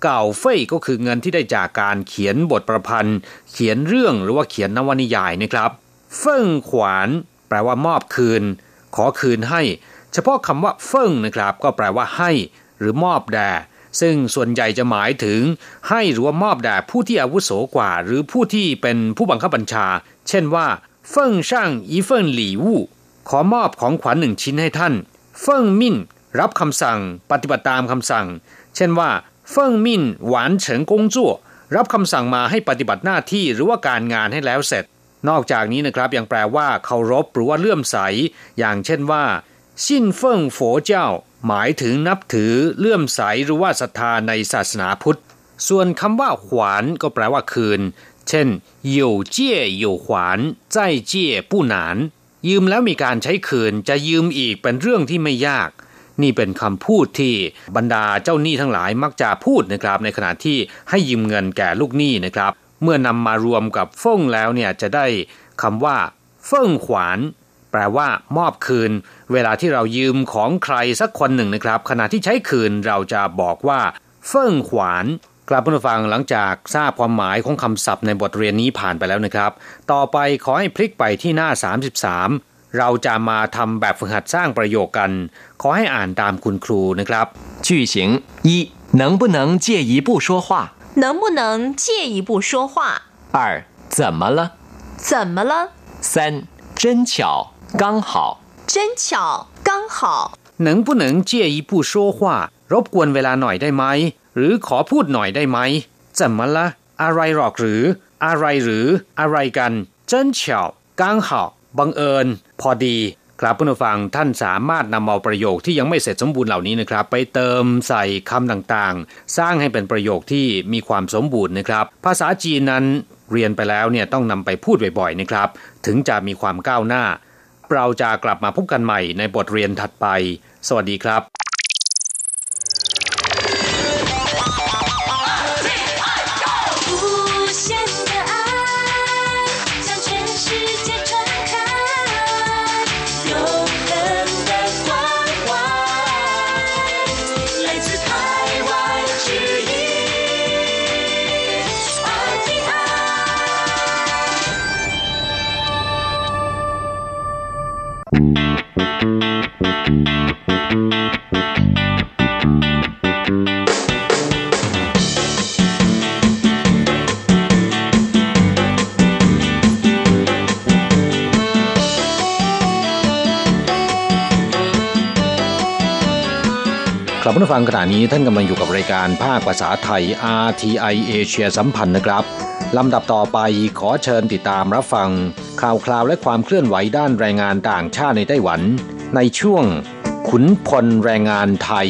เก่าเฟ่ยก็คือเงินที่ได้จากการเขียนบทประพันธ์ เขียนเรื่องหรือว่าเขียนนวนิยายนะครับเฟิ่งขวานแปลว่ามอบคืน ขอคืนให้ เฉพาะคำว่าเฟิ่งนะครับ ก็แปลว่าให้ หรือมอบแด่ ซึ่งส่วนใหญ่จะหมายถึงให้หรือว่ามอบแด่ผู้ที่อาวุโสกว่า หรือผู้ที่เป็นผู้บังคับบัญชา เช่นว่าเฟิ่งช่างอีเฟิ่งหลี่วู่ขอมอบของขวัญหนึ่งชิ้นให้ท่าน เฟิ่งมิ่นรับคำสั่งปฏิบัติตามคำสั่ง เช่นว่า เฟิ่งมิ่นหวานเฉิงกงจั่วรับคำสั่งมาให้ปฏิบัติหน้าที่หรือว่าการงานให้แล้วเสร็จ นอกจากนี้นะครับยังแปลว่าเคารพหรือว่าเลื่อมใส อย่างเช่นว่า สิ้นเฟิ่งโฝเจ้า หมายถึงนับถือเลื่อมใสหรือว่าศรัทธาในศาสนาพุทธ ส่วนคำว่าขวานก็แปลว่าคืน เช่นหยู่เจี้ยหยู่ขวานใจเจี้ยผู้หนาน ยืมแล้วมีการใช้คืนจะยืมอีกเป็นเรื่องที่ไม่ยาก นี่เป็นคำพูดที่บรรดาเจ้าหนี้ทั้งหลายมักจะพูดนะครับ ในขณะที่ให้ยืมเงินแก่ลูกหนี้นะครับ เมื่อนำมารวมกับฟ่งแล้วเนี่ยจะได้คำว่าเฟิงขวาน แปลว่ามอบคืน เวลาที่เรายืมของใครสักคนหนึ่งนะครับ ขณะที่ใช้คืนเราจะบอกว่าเฟ่งขวานกลับผู้ฟังหลังจากทราบความหมายของคำศัพท์ในบทเรียนนี้ผ่านไปแล้วนะครับ ต่อไปขอให้พลิกไปที่หน้า 33 เราจะมาทำแบบฝึกหัดสร้างประโยคกัน ขอให้อ่านตามคุณครูนะครับ句型一能不能借一步说话能不能借一步说话？二怎么了怎么了？三真巧 刚好真巧刚好能不能借一步说话รบกวนเวลาหน่อยได้ไหม หรือขอพูดหน่อยได้ไหม怎么了อะไรหรอกหรือ อะไรหรือ อะไรกัน真巧刚好บังเอิญ พอดีครับผู้ฟังท่านสามารถนำเอาประโยคที่ยังไม่เสร็จสมบูรณ์เหล่านี้นะครับ ไปเติมใส่คำต่างๆ สร้างให้เป็นประโยคที่มีความสมบูรณ์นะครับ ภาษาจีนนั้นเรียนไปแล้วเนี่ยต้องนำไปพูดบ่อยๆนะครับ ถึงจะมีความก้าวหน้า เราจะกลับมาพบกันใหม่ในบทเรียนถัดไป สวัสดีครับ งขณะนี้ท่านกำลังอยู่กับรายการภาคภาษาไทย RTI เอเชียสัมพันธ์นะครับ ลำดับต่อไปขอเชิญติดตามรับฟัง ข่าวคราวและความเคลื่อนไหวด้านแรงงานต่างชาติในไต้หวัน ในช่วงขุนพลแรงงานไทย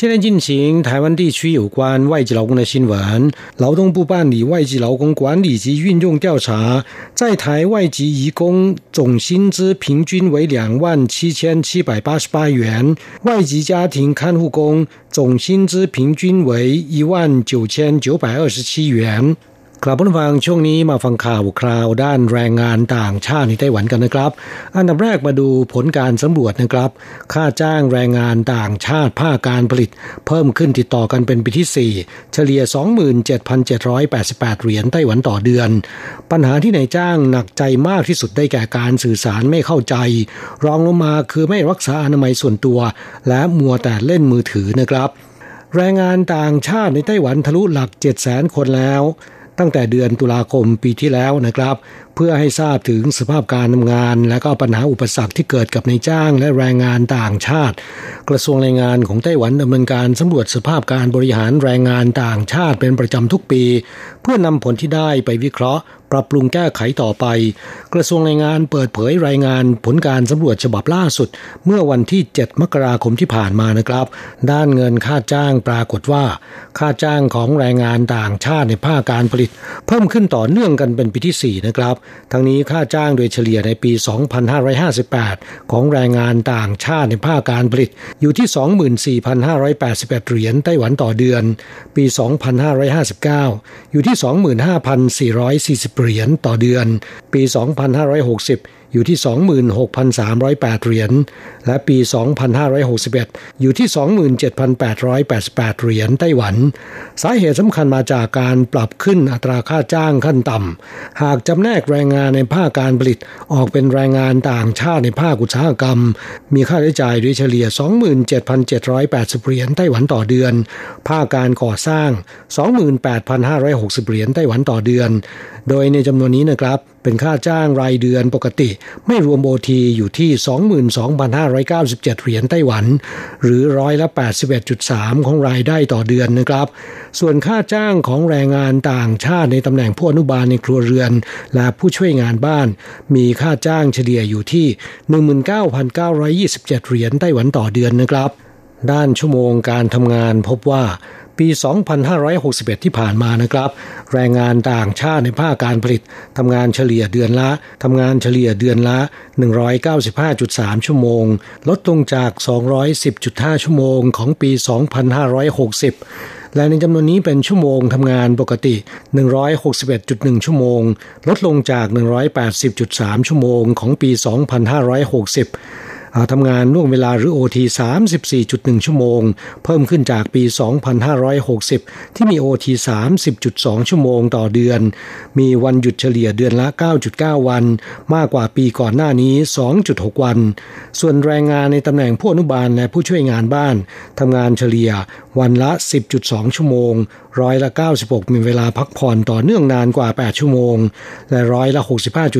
现在进行台湾地区有关外籍劳工的新闻。劳动部办理外籍劳工管理及运用调查，在台外籍移工总薪资平均为两万七千七百八十八元，外籍家庭看护工总薪资平均为一万九千九百二十七元。 ครับผู้ฟังช่วงนี้มาฟังข่าวคราวด้านแรงงานต่างชาติในไต้หวันกันนะครับ อันดับแรกมาดูผลการสำรวจนะครับ ค่าจ้างแรงงานต่างชาติภาคการผลิต เพิ่มขึ้นติดต่อกันเป็นปีที่ 4 เฉลี่ย 27,788 เหรียญไต้หวันต่อเดือน ปัญหาที่นายจ้างหนักใจมากที่สุดได้แก่การสื่อสารไม่เข้าใจ รองลงมาคือไม่รักษาอนามัยส่วนตัว และมัวแต่เล่นมือถือนะครับ แรงงานต่างชาติในไต้หวันทะลุหลัก 7 0 0 0 0 0 คนแล้ว ตั้งแต่เดือนตุลาคมปีที่แล้วนะครับ เพื่อให้ทราบถึงสภาพการทำงาน และก็ปัญหาอุปสรรคที่เกิดกับในจ้างและแรงงานต่างชาติ กระทรวงแรงงานของไต้หวันดำเนินการสำรวจสภาพการบริหารแรงงานต่างชาติเป็นประจำทุกปี เพื่อนำผลที่ได้ไปวิเคราะห์ ปรับปรุงแก้ไขต่อไป กระทรวงแรงงานเปิดเผยรายงานผลการสำรวจฉบับล่าสุด เมื่อวันที่ 7 มกราคมที่ผ่านมานะครับ ด้านเงินค่าจ้างปรากฏว่า ค่าจ้างของแรงงานต่างชาติในภาคการผลิต เพิ่มขึ้นต่อเนื่องกันเป็นปีที่ 4 นะครับ ทั้งนี้ค่าจ้างโดยเฉลี่ยในปี 2558 ของแรงงานต่างชาติในภาคการผลิต อยู่ที่ 24,581 เหรียญไต้หวันต่อเดือน ปี 2559 อยู่ที่ 25,440เหรียญต่อเดือน ปี 2560 อยู่ที่ 26,308 เหรียญ และปี 2561 อยู่ที่ 27,888 เหรียญไต้หวัน สาเหตุสำคัญมาจากการปรับขึ้นอัตราค่าจ้างขั้นต่ำ หากจำแนกแรงงานในภาคการผลิตออกเป็นแรงงานต่างชาติในภาคอุตสาหกรรม มีค่าใช้จ่ายโดยเฉลี่ย 27,780 เหรียญไต้หวันต่อเดือน ภาคการก่อสร้าง 28,560 เหรียญไต้หวันต่อเดือน โดยในจำนวนนี้นะครับเป็นค่าจ้างรายเดือนปกติ ไม่รวมโอทีอยู่ที่ 22,597 เหรียญไต้หวัน หรือร้อยละ 81.3 ของรายได้ต่อเดือนนะครับ ส่วนค่าจ้างของแรงงานต่างชาติในตำแหน่งผู้อนุบาลในครัวเรือน และผู้ช่วยงานบ้าน มีค่าจ้างเฉลี่ยอยู่ที่ 19,927 เหรียญไต้หวันต่อเดือนนะครับ ด้านชั่วโมงการทำงานพบว่าปี 2561 ที่ผ่านมานะครับ แรงงานต่างชาติในภาคการผลิตทำงานเฉลี่ยเดือนละทำงานเฉลี่ยเดือนละ 195.3 ชั่วโมง ลดลงจาก 210.5 ชั่วโมงของปี 2560 และในจำนวนนี้เป็นชั่วโมงทำงานปกติ 161.1 ชั่วโมง ลดลงจาก 180.3 ชั่วโมงของปี 2560 ทำงานล่วงเวลาหรือ OT 34.1 ชั่วโมง เพิ่มขึ้นจากปี 2560 ที่มี OT 30.2 ชั่วโมงต่อเดือน มีวันหยุดเฉลี่ยเดือนละ 9.9 วัน มากกว่าปีก่อนหน้านี้ 2.6 วัน ส่วนแรงงานในตำแหน่งผู้อนุบาลและผู้ช่วยงานบ้านทำงานเฉลี่ยวันละ 10.2 ชั่วโมงร้อยละ 96 มีเวลาพักผ่อนต่อเนื่องนานกว่า 8 ชั่วโมง และร้อยละ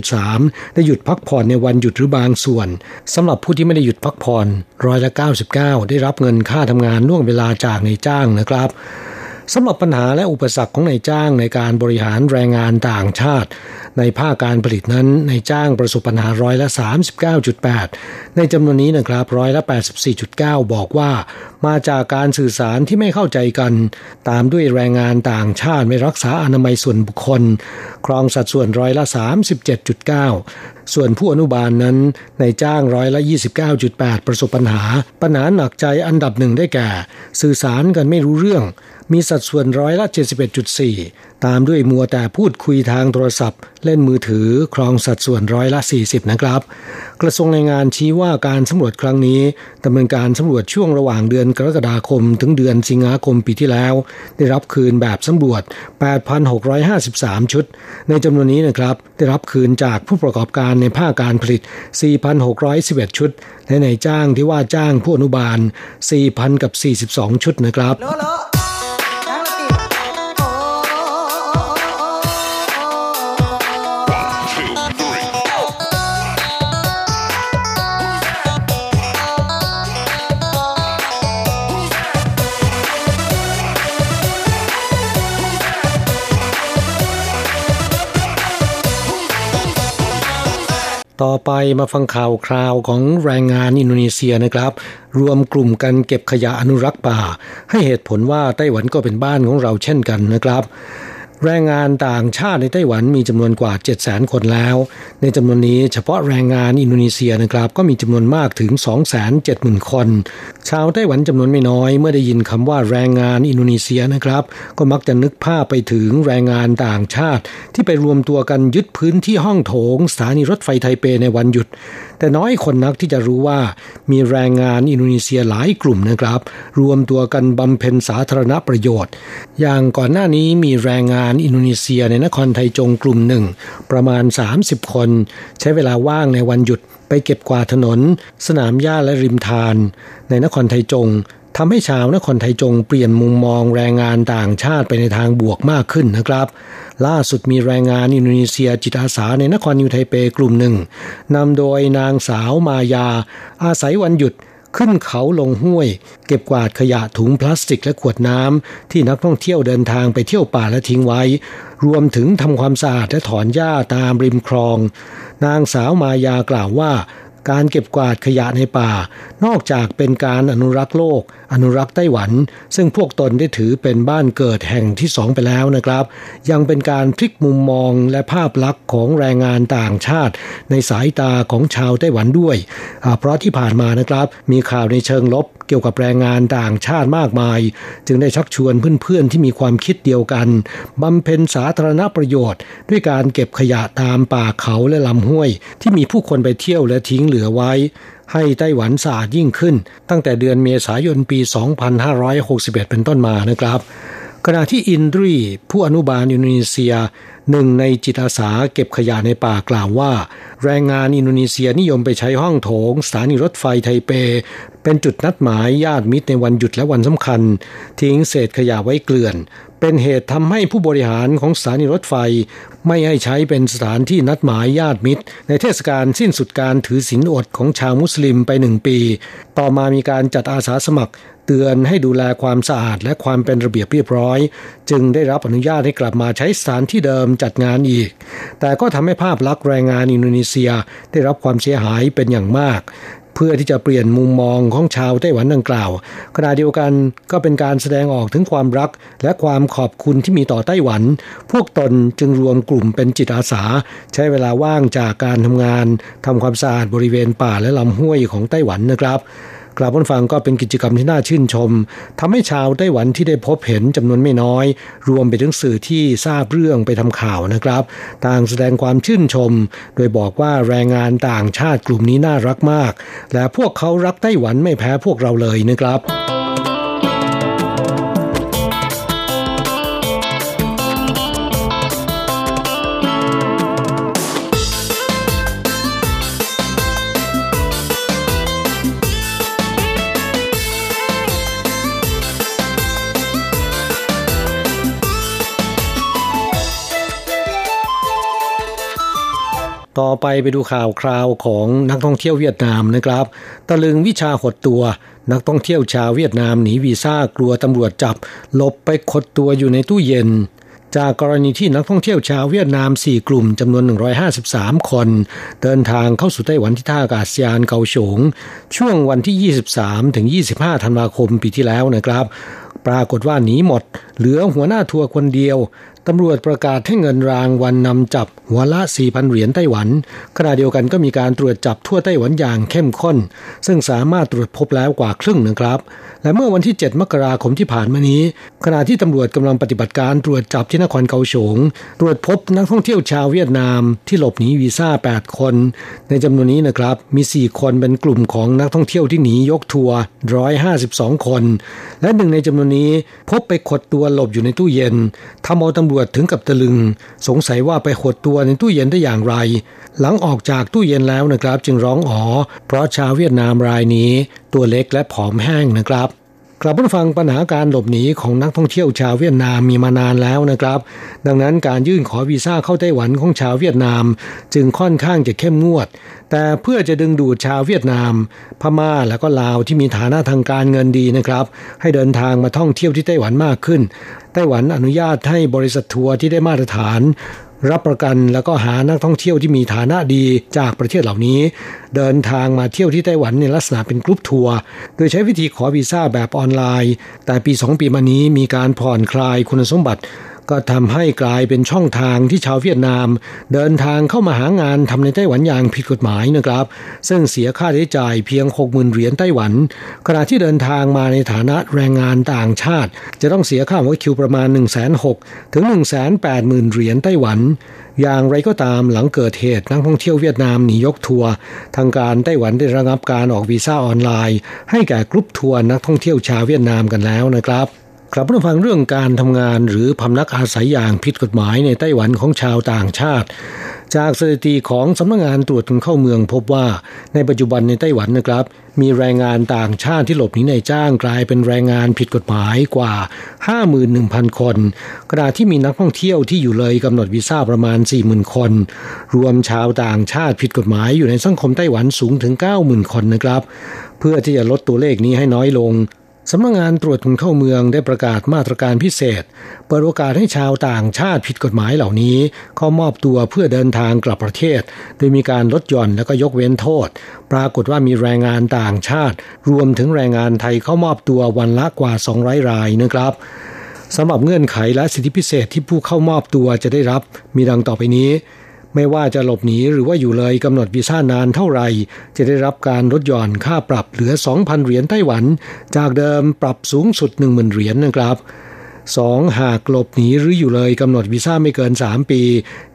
65.3 ได้หยุดพักผ่อนในวันหยุดหรือบางส่วนสำหรับผู้ที่ไม่ได้หยุดพักผ่อนร้อยละ 99 ได้รับเงินค่าทำงานล่วงเวลาจากในจ้างนะครับ สำหรับปัญหาและอุปสรรคของนายจ้างในการบริหารแรงงานต่างชาติ ในภาคการผลิตนั้นนายจ้างประสบปัญหาร้อยละ 39.8 ในจำนวนนี้นะครับร้อยละ 84.9 บอกว่า มาจากการสื่อสารที่ไม่เข้าใจกัน ตามด้วยแรงงานต่างชาติไม่รักษาอนามัยส่วนบุคคล ครองสัดส่วนร้อยละ 37.9 ส่วนผู้อนุบาลนนั้นในจ้างร้อยละ 29.8 ประสบปัญหา ปัญหาหนักใจอันดับหนึ่งได้แก่ สื่อสารกันไม่รู้เรื่อง มีสัดส่วนร้อยละ 71.4 ตามด้วยมัวแต่พูดคุยทางโทรศัพท์ เล่นมือถือครองสัดส่วนร้อยละ 40 นะครับ กระทรวงแรงงานชี้ว่าการสำรวจครั้งนี้ดำเนินการสำรวจช่วงระหว่างเดือนกรกฎาคม ถึงเดือนสิงหาคมปีที่แล้ว ได้รับคืนแบบสำรวจ 8,653 ชุด ในจำนวนนี้นะครับ ได้รับคืนจากผู้ประกอบการในภาคการผลิต 4,611 ชุด และในจ้างที่ว่าจ้างผู้อนุบาล 4,000 กับ 42 ชุดนะครับ ต่อไปมาฟังข่าวคราวของแรงงานอินโดนีเซียนะครับ รวมกลุ่มกันเก็บขยะอนุรักษ์ป่า ให้เหตุผลว่าไต้หวันก็เป็นบ้านของเราเช่นกันนะครับ แรงงานต่างชาติในไต้หวันมีจำนวนกว่า7 0 0 0 0 0 คนแล้ว ในจำนวนนี้เฉพาะแรงงานอินโดนีเซียนะครับ ก็มีจำนวนมากถึง 270,000 คน ชาวไต้หวันจำนวนไม่น้อย เมื่อได้ยินคำว่าแรงงานอินโดนีเซียนะครับ ก็มักจะนึกภาพไปถึงแรงงานต่างชาติ ที่ไปรวมตัวกันยึดพื้นที่ห้องโถงสถานีรถไฟไทเปในวันหยุด แต่น้อยคนนักที่จะรู้ว่ามีแรงงานอินโดนีเซียหลายกลุ่มนะครับ รวมตัวกันบำเพ็ญสาธารณประโยชน์ อย่างก่อนหน้านี้มีแรงงานอินโดนีเซียในนครไทจงกลุ่มหนึ่ง ประมาณ 30 คน ใช้เวลาว่างในวันหยุดไปเก็บกวาดถนน สนามหญ้าและริมทาน ในนครไทจง ทำให้ชาวนครไทยจงเปลี่ยนมุมมองแรงงานต่างชาติไปในทางบวกมากขึ้นนะครับ ล่าสุดมีแรงงานอินโดนีเซียจิตอาสาในนครนิวไทเปกลุ่มหนึ่งนำโดยนางสาวมายา อาศัยวันหยุดขึ้นเขาลงห้วย เก็บกวาดขยะถุงพลาสติกและขวดน้ำที่นักท่องเที่ยวเดินทางไปเที่ยวป่าและทิ้งไว้ รวมถึงทำความสะอาดและถอนหญ้าตามริมคลอง นางสาวมายากล่าวว่า การเก็บกวาดขยะในป่า นอกจากเป็นการอนุรักษ์โลก อนุรักษ์ไต้หวัน ซึ่งพวกตนได้ถือเป็นบ้านเกิดแห่งที่สองไปแล้วนะครับ ยังเป็นการพลิกมุมมองและภาพลักษณ์ของแรงงานต่างชาติ ในสายตาของชาวไต้หวันด้วย เพราะที่ผ่านมานะครับ มีข่าวในเชิงลบ เกี่ยวกับแรงงานต่างชาติมากมาย จึงได้ชักชวนเพื่อนๆที่มีความคิดเดียวกันบำเพ็ญสาธารณประโยชน์ ด้วยการเก็บขยะตามป่าเขาและลำห้วย ที่มีผู้คนไปเที่ยวและทิ้งเหลือไว้ ให้ไต้หวันสะอาดยิ่งขึ้น ตั้งแต่เดือนเมษายนปี 2561 เป็นต้นมานะครับ ขณะที่อินดรี ผู้อนุบาลอินโดนีเซียหนึ่งในจิตอาสาเก็บขยะในป่ากล่าวว่า แรงงานอินโดนีเซียนิยมไปใช้ห้องโถงสถานีรถไฟไทเป เป็นจุดนัดหมายญาติมิตรในวันหยุดและวันสำคัญ ทิ้งเศษขยะไว้เกลื่อน เป็นเหตุทำให้ผู้บริหารของสถานีรถไฟ ไม่ให้ใช้เป็นสถานที่นัดหมายญาติมิตร ในเทศกาลสิ้นสุดการถือศีลอดของชาวมุสลิมไปหนึ่งปี ต่อมามีการจัดอาสาสมัคร เตือนให้ดูแลความสะอาดและความเป็นระเบียบเรียบร้อย จึงได้รับอนุญาตให้กลับมาใช้สถานที่เดิมจัดงานอีก แต่ก็ทำให้ภาพลักษณ์แรงงานอินโดนีเซีย ได้รับความเสียหายเป็นอย่างมาก เพื่อที่จะเปลี่ยนมุมมองของชาวไต้หวันดังกล่าว ขณะเดียวกันก็เป็นการแสดงออกถึงความรัก และความขอบคุณที่มีต่อไต้หวัน พวกตนจึงรวมกลุ่มเป็นจิตอาสา ใช้เวลาว่างจากการทำงานทำความสะอาดบริเวณป่าและลำห้วยของไต้หวันนะครับ กลับนฟังก็เป็นกิจกรรมที่น่าชื่นชมทำให้ชาวไต้หวันที่ได้พบเห็นจำนวนไม่น้อย รวมไปถึงสื่อที่ทราบเรื่องไปทำข่าวนะครับ ต่างแสดงความชื่นชม โดยบอกว่าแรงงานต่างชาติกลุ่มนี้น่ารักมาก และพวกเขารักไต้หวันไม่แพ้พวกเราเลยนะครับ ต่อไปไปดูข่าวคราวของนักท่องเที่ยวเวียดนามนะครับ ตะลึงวิชาหดตัว นักท่องเที่ยวชาวเวียดนามหนีวีซ่ากลัวตำรวจจับหลบไปขดตัวอยู่ในตู้เย็น จากกรณีที่นักท่องเที่ยวชาวเวียดนาม 4 กลุ่มจำนวน 153 คน เดินทางเข้าสู่ไต้หวันที่ท่าอากาศยานเกาฉงช่วงวันที่ 23 ถึง 25 ธันวาคมปีที่แล้วนะครับ ปรากฏว่าหนีหมด เหลือหัวหน้าทัวร์คนเดียว ตำรวจประกาศให้เงินรางวัลนนำจับหัวละ 4,000 เหรียญไต้หวัน ขณะเดียวกันก็มีการตรวจจับทั่วไต้หวันอย่างเข้มข้น ซึ่งสามารถตรวจพบแล้วกว่าครึ่งนะครับ และเมื่อวันที่ 7 มกราคมที่ผ่านมานี้ ขณะที่ตำรวจกำลังปฏิบัติการตรวจจับที่นครเกาฉงตรวจพบนักท่องเที่ยวชาวเวียดนามที่หลบหนีวีซ่า 8 คน ในจำนวนนี้นะครับ มี 4 คนเป็นกลุ่มของนักท่องเที่ยวที่หนียกทัวร์152 คน และหนึ่งในจำนวนนี้พบไปขดตัวหลบอยู่ในตู้เย็นทำเอาตำรวจถึงกับตะลึง สงสัยว่าไปขดตัวในตู้เย็นได้อย่างไร หลังออกจากตู้เย็นแล้วนะครับ จึงร้องอ๋อ เพราะชาวเวียดนามรายนี้ ตัวเล็กและผอมแห้งนะครับ กลับมาฟังปัญหาการหลบหนีของนักท่องเที่ยวชาวเวียดนามมีมานานแล้วนะครับ ดังนั้นการยื่นขอวีซ่าเข้าไต้หวันของชาวเวียดนาม จึงค่อนข้างจะเข้มงวด แต่เพื่อจะดึงดูดชาวเวียดนาม พม่าและก็ลาวที่มีฐานะทางการเงินดีนะครับ ให้เดินทางมาท่องเที่ยวที่ไต้หวันมากขึ้น ไต้หวันอนุญาตให้บริษัททัวร์ที่ได้มาตรฐาน รับประกันแล้วก็หานักท่องเที่ยวที่มีฐานะดีจากประเทศเหล่านี้ เดินทางมาเที่ยวที่ไต้หวันในลักษณะเป็นกรุ๊ปทัวร์โดยใช้วิธีขอวีซ่าแบบออนไลน์ แต่ปี 2 ปีมานี้มีการผ่อนคลายคุณสมบัติ ก็ทำให้กลายเป็นช่องทางที่ชาวเวียดนาม เดินทางเข้ามาหางานทำในไต้หวันอย่างผิดกฎหมายนะครับ ซึ่งเสียค่าใช้จ่ายเพียง 60,000 เหรียญไต้หวัน ขณะที่เดินทางมาในฐานะแรงงานต่างชาติ จะต้องเสียค่าหัวคิวประมาณ 1 6 0 0 0ถึง 180,000 เหรียญไต้หวัน อย่างไรก็ตามหลังเกิดเหตุนักท่องเที่ยวเวียดนามหนียกทัวร์ทางการไต้หวันได้ระงับการออกวีซ่าออนไลน์ ให้แก่กรุ๊ปทัวร์นักท่องเที่ยวชาวเวียดนามกันแล้วนะครับ กลับมาฟังเรื่องการทำงานหรือพำนักอาศัยอย่างผิดกฎหมายในไต้หวันของชาวต่างชาติ จากสถิติของสำนักงงานตรวจคนเข้าเมืองพบว่าในปัจจุบันในไต้หวันนะครับ มีแรงงานต่างชาติที่หลบหนีในจ้างกลายเป็นแรงงานผิดกฎหมายกว่า 51,000 คนขณะที่มีนักท่องเที่ยวที่อยู่เลยกำหนดวีซ่าประมาณ 40,000 คน รวมชาวต่างชาติผิดกฎหมายอยู่ในสังคมไต้หวันสูงถึง 90,000 คนนะครับ เพื่อที่จะลดตัวเลขนี้ให้น้อยลง สำนักงงานตรวจคนเข้าเมืองได้ประกาศมาตรการพิเศษ เปิดโอกาสให้ชาวต่างชาติผิดกฎหมายเหล่านี้ เข้ามอบตัวเพื่อเดินทางกลับประเทศ โดยมีการลดหย่อนและก็ยกเว้นโทษ ปรากฏว่ามีแรงงานต่างชาติ รวมถึงแรงงานไทยเข้ามอบตัววันละกว่า 200 รายนะครับสำหรับเงื่อนไขและสิทธิพิเศษที่ผู้เข้ามอบตัวจะได้รับ มีดังต่อไปนี้ ไม่ว่าจะหลบหนีหรือว่าอยู่เลยกำหนดวีซ่านานเท่าไหร่ จะได้รับการลดหย่อนค่าปรับเหลือ 2,000 เหรียญไต้หวัน จากเดิมปรับสูงสุด 10,000 เหรียญนนะครับ 2. หากหลบหนีหรืออยู่เลยกำหนดวีซ่าไม่เกิน 3 ปี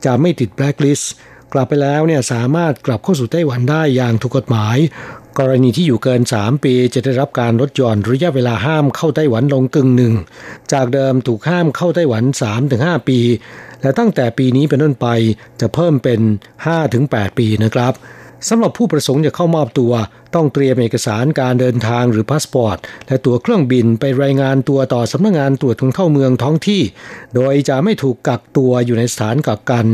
จะไม่ติดแบล็คลิสต์กลับไปแล้วเนี่ยสามารถกลับเข้าสู่ไต้หวันได้อย่างถูกกฎหมาย กรณีที่อยู่เกิน 3 ปีจะได้รับการลดหย่อนระยะเวลาห้ามเข้าไต้หวันลงกึ่งหนึ่ง จากเดิมถูกห้ามเข้าไต้หวัน 3-5 ปี และตั้งแต่ปีนี้เป็นต้นไปจะเพิ่มเป็น 5-8 ปีนะครับ สำหรับผู้ประสงค์จะเข้ามอบตัว ต้องเตรียมเอกสารการเดินทางหรือพาสปอร์ต และตั๋วเครื่องบินไปรายงานตัวต่อสำนักงงานตรวจคนเข้าเมืองท้องที่ โดยจะไม่ถูกกักตัวอยู่ในสถานกักกัน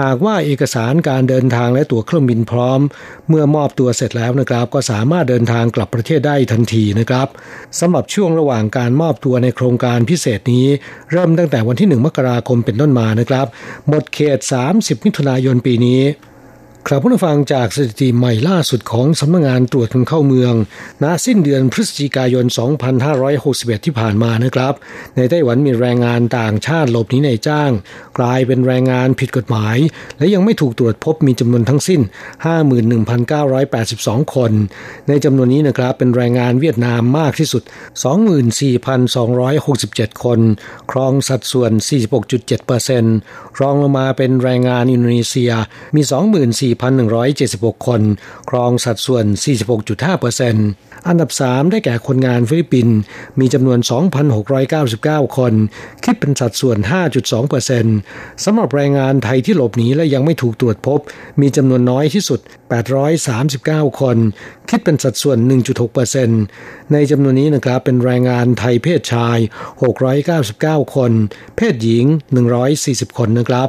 หากว่าเอกสารการเดินทางและตั๋วเครื่องบินพร้อม เมื่อมอบตัวเสร็จแล้วนะครับ ก็สามารถเดินทางกลับประเทศได้ทันทีนะครับสำหรับช่วงระหว่างการมอบตัวในโครงการพิเศษนี้ เริ่มตั้งแต่วันที่ 1 มกราคมเป็นต้นมานะครับ หมดเขต 30 มิถุนายนปีนี้ ครับผู้ฟังจากสถิติใหม่ล่าสุดของสำนักงงานตรวจคนเข้าเมืองณสิ้นเดือนพฤศจิกายน 2561 ที่ผ่านมานะครับ ในไต้หวันมีแรงงานต่างชาติหลบหนีในจ้าง กลายเป็นแรงงานผิดกฎหมาย และยังไม่ถูกตรวจพบมีจำนวนทั้งสิ้น 51,982 คน ในจำนวนนี้นะครับเป็นแรงงานเวียดนามมากที่สุด 24,267 คน ครองสัดส่วน 46.7%รองลงมาเป็นแรงงานอินโดนีเซียมี 24 4,176 คน ครองสัดส่วน 46.5%อันดับ 3 ได้แก่คนงานฟิลิปปินส์มีจำนวน 2,699 คน คิดเป็นสัดส่วน 5.2%สำหรับแรงงานไทยที่หลบหนีและยังไม่ถูกตรวจพบ มีจำนวนน้อยที่สุด 839 คน คิดเป็นสัดส่วน 1.6%ในจำนวนนี้นะครับเป็นแรงงานไทยเพศชาย 699 คน เพศหญิง 140 คนนะครับ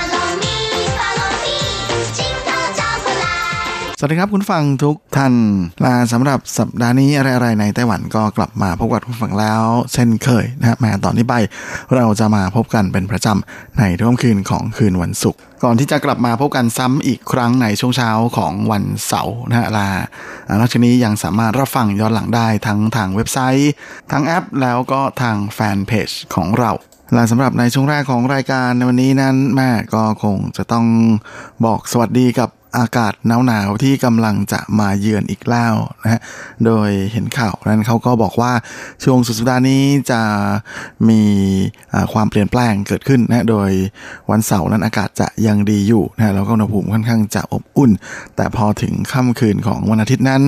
สวัสดีครับคุณฟังทุกท่านลาสำหรับสัปดาห์นี้อะไรๆในไต้หวันก็กลับมาพบกับคุณฟังแล้ว เช่นเคยนะฮะมาตอนนี้ไป เราจะมาพบกันเป็นประจำในทุ่มคืนของคืนวันศุกร์ก่อนที่จะกลับมาพบกันซ้ำอีกครั้งในช่วงเช้าของวันเสาร์นะฮะลานอกจากนี้ยังสามารถรับฟังย้อนหลังได้ทั้งทางเว็บไซต์ ทั้งแอป แล้วก็ทางแฟนเพจของเราและสำหรับในช่วงแรกของรายการในวันนี้นั้นแม่ก็คงจะต้องบอกสวัสดีกับ อากาศหนาวๆที่กำลังจะมาเยือนอีกแล้วนะฮะ โดยเห็นข่าวนั้นเขาก็บอกว่าช่วงสุดสัปดาห์นี้จะมีความเปลี่ยนแปลงเกิดขึ้นนะโดยวันเสาร์นั้นอากาศจะยังดีอยู่นะแล้วก็อุณหภูมิค่อนข้างจะอบอุ่น แต่พอถึงค่ำคืนของวันอาทิตย์นั้น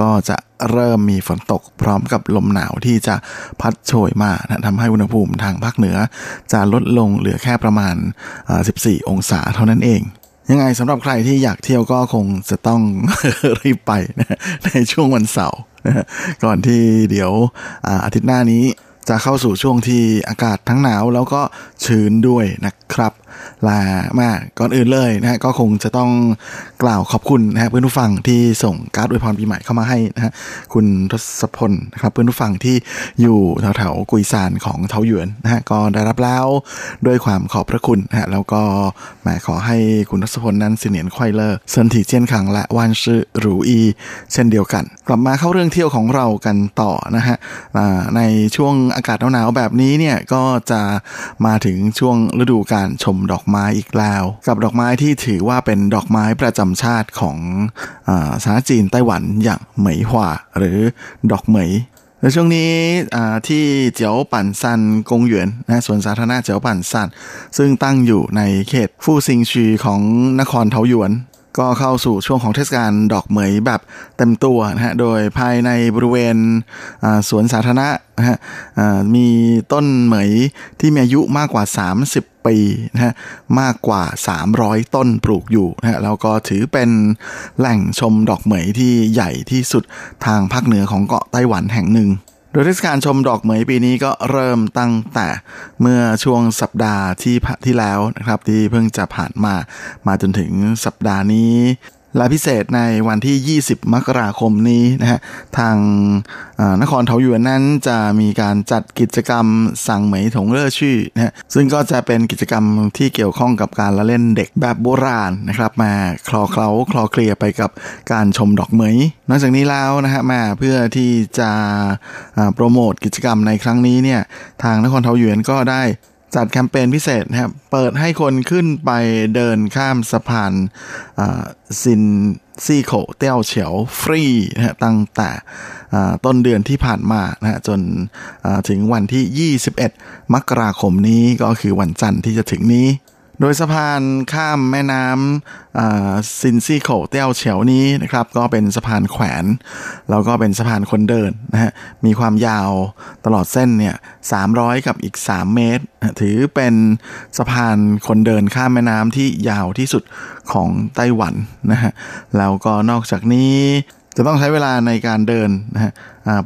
ก็จะเริ่มมีฝนตกพร้อมกับลมหนาวที่จะพัดโชยมานะทำให้อุณหภูมิทางภาคเหนือ จะลดลงเหลือแค่ประมาณ 14 องศาเท่านั้นเอง ยังไงสำหรับใครที่อยากเที่ยวก็คงจะต้องรีบไปนะในช่วงวันเสาร์ก่อนที่เดี๋ยวอาทิตย์หน้านี้จะเข้าสู่ช่วงที่อากาศทั้งหนาวแล้วก็ชื้นด้วยนะครับ ลามาก่อนอื่นเลยนะฮะก็คงจะต้องกล่าวขอบคุณนะฮะเพื่อนผู้ฟังที่ส่งการ์ดอวยพรปีใหม่เข้ามาให้นะฮะคุณทศพลนะครับเพื่อนผู้ฟังที่อยู่แถวๆกุยซานของเทาหยวนนะฮะก็ได้รับแล้วด้วยความขอบพระคุณนะฮะแล้วก็หมายขอให้คุณทศพลนั้นเสนียนควายเลอร์เซินถีเจียนขังและวานชื่อหรูอี เช่นเดียวกัน กลับมาเข้าเรื่องเที่ยวของเรากันต่อนะฮะในช่วงอากาศหนาวๆแบบนี้เนี่ยก็จะมาถึงช่วงฤดูการชมดอกไม้อีกแล้ว กับดอกไม้ที่ถือว่าเป็นดอกไม้ประจำชาติของสาธารณจีนไต้หวันอย่างเหมยหว่าหรือดอกเหมยในช่วงนี้ที่เจียวปั่นซันกงหยวนนะสวนสาธารณะเจียวปั่นซันซึ่งตั้งอยู่ในเขตฟู่ซิงชีของนครเทาหยวน ก็เข้าสู่ช่วงของเทศกาลดอกเหมยแบบเต็มตัวนะฮะ โดยภายในบริเวณสวนสาธารณะนะฮะมีต้นเหมยที่มีอายุมากกว่า 30 ปีนะฮะ มากกว่า 300 ต้นปลูกอยู่นะฮะ แล้วก็ถือเป็นแหล่งชมดอกเหมยที่ใหญ่ที่สุดทางภาคเหนือของเกาะไต้หวันแห่งหนึ่ง โดยเทศกาลชมดอกเหมยปีนี้ก็เริ่มตั้งแต่เมื่อช่วงสัปดาห์ที่ที่แล้วนะครับที่เพิ่งจะผ่านมามาจนถึงสัปดาห์นี้ ละพิเศษในวันที่ 20 มกราคมนี้นะฮะทางนครเทาหยวนนั้นจะมีการจัดกิจกรรมสั่งเหมยถงเล่อชื่อนะฮะซึ่งก็จะเป็นกิจกรรมที่เกี่ยวข้องกับการละเล่นเด็กแบบโบราณนะครับมาคลอเคล้าคลอเคลียไปกับการชมดอกเหมย นอกจากนี้แล้วนะฮะมาเพื่อที่จะโปรโมทกิจกรรมในครั้งนี้เนี่ยทางนครเทาหยวนก็ได้ จัดแคมเปญพิเศษนะครับ เปิดให้คนขึ้นไปเดินข้ามสะพานซินซี่โขเตี้ยวเฉียวฟรีนะฮะตั้งแต่ต้นเดือนที่ผ่านมานะฮะจนถึงวันที่ 21 มกราคมนี้ก็คือวันจันทร์ที่จะถึงนี้ โดยสะพานข้ามแม่น้ำซินซี่โขเตี้ยวเฉียวนี้นะครับ ก็เป็นสะพานแขวน แล้วก็เป็นสะพานคนเดินนะฮะมีความยาวตลอดเส้นเนี่ย300 กับอีก 3 เมตร ถือเป็นสะพานคนเดินข้ามแม่น้ำที่ยาวที่สุดของไต้หวันนะฮะแล้วก็นอกจากนี้ จะต้องใช้เวลาในการเดินนะฮะ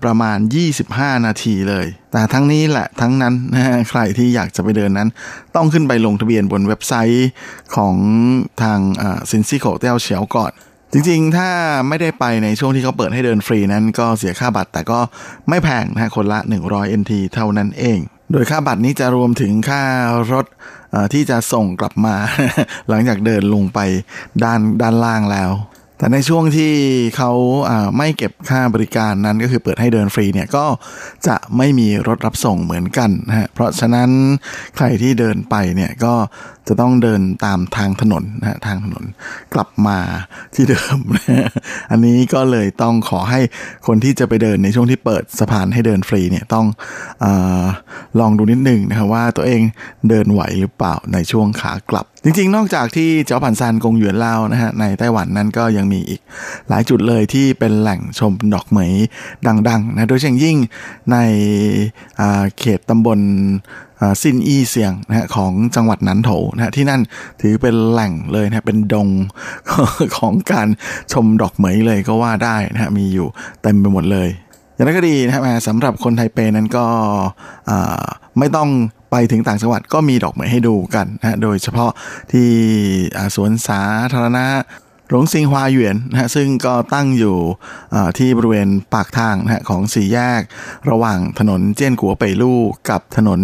ประมาณ 25 นาทีเลย แต่ทั้งนี้แหละทั้งนั้นนะฮะใครที่อยากจะไปเดินนั้น ต้องขึ้นไปลงทะเบียนบนเว็บไซต์ของทางซินซี่โคเต้าเฉียวก่อนจริงๆ ถ้าไม่ได้ไปในช่วงที่เขาเปิดให้เดินฟรีนั้นก็เสียค่าบัตร แต่ก็ไม่แพงนะฮะคนละ 100 NT เท่านั้นเอง โดยค่าบัตรนี้จะรวมถึงค่ารถที่จะส่งกลับมา หลังจากเดินลงไปด้านด้านล่างแล้ว แต่ในช่วงที่เขาไม่เก็บค่าบริการนั้นก็คือเปิดให้เดินฟรีเนี่ยก็จะไม่มีรถรับส่งเหมือนกันนะฮะเพราะฉะนั้นใครที่เดินไปเนี่ยก็ จะต้องเดินตามทางถนนนะทางถนนกลับมาที่เดิมนะอันนี้ก็เลยต้องขอให้คนที่จะไปเดินในช่วงที่เปิดสะพานให้เดินฟรีเนี่ยต้องอลองดูนิดหนึ่งนะครับว่าตัวเองเดินไหวหรือเปล่าในช่วงขากลับ จริงๆ นอกจากที่เจ้าผันซานกงหยวนเล่านะฮะในไต้หวันนั้นก็ยังมีอีกหลายจุดเลยที่เป็นแหล่งชมดอกเหมยดังๆนะโดยเฉพาะยิ่งในเขตตำบล ซินอีเซียงนะฮะของจังหวัดนันโถนะฮะที่นั่นถือเป็นแหล่งเลยนะเป็นดงของการชมดอกเหมยเลยก็ว่าได้นะฮะมีอยู่เต็มไปหมดเลยอย่างนั้นก็ดีนะฮะสำหรับคนไทเปนั้นก็ไม่ต้องไปถึงต่างจังหวัดก็มีดอกเหมยให้ดูกันนะโดยเฉพาะที่สวนสาธารณะ หลงซิงฮวาหยวนนะฮะซึ่งก็ตั้งอยู่ที่บริเวณปากทางนะฮะของสี่แยก ระหว่างถนนเจี้ยนกัวเป่ยลู่กับถนน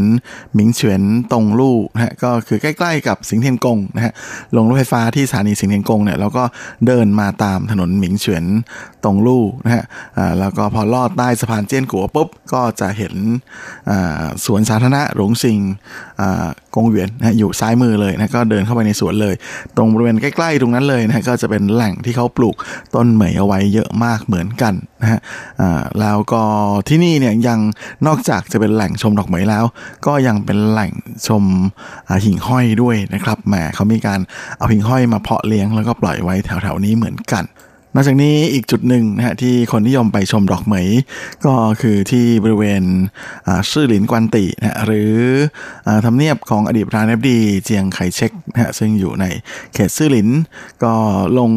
หมิงเฉียนตงลู่นะฮะก็คือใกล้ๆกับสิงเทียนกงนะฮะลงรถไฟฟ้าที่สถานีสิงเทียนกงเนี่ยแล้วก็เดินมาตามถนนหมิงเฉียนตงลู่นะฮะแล้วก็พอลอดใต้สะพานเจี้ยนกัวปุ๊บก็จะเห็นสวนสาธารณะหลงซิงกงเวียนนะอยู่ซ้ายมือเลยนะก็เดินเข้าไปในสวนเลย ตรงบริเวณใกล้ๆตรงนั้นเลยนะก็จะเป็นแหล่งที่เขาปลูกต้นเหมยเอาไว้เยอะมากเหมือนกันนะฮะแล้วก็ที่นี่เนี่ยยังนอกจากจะเป็นแหล่งชมดอกเหมยแล้ว ก็ยังเป็นแหล่งชมหิ่งห้อยด้วยนะครับแหมเขามีการเอาหิ่งห้อยมาเพาะเลี้ยงแล้วก็ปล่อยไว้แถวๆนี้เหมือนกัน นอกจากนี้อีกจุดหนึ่งนะฮะที่คนนิยมไปชมดอกเหมย ก็คือที่บริเวณชื่อหลินกวนตินะหรือทำเนียบของอดีตประธานบดี เจียงไคเชกนะฮะซึ่งอยู่ในเขตซื่อหลิน ก็ลง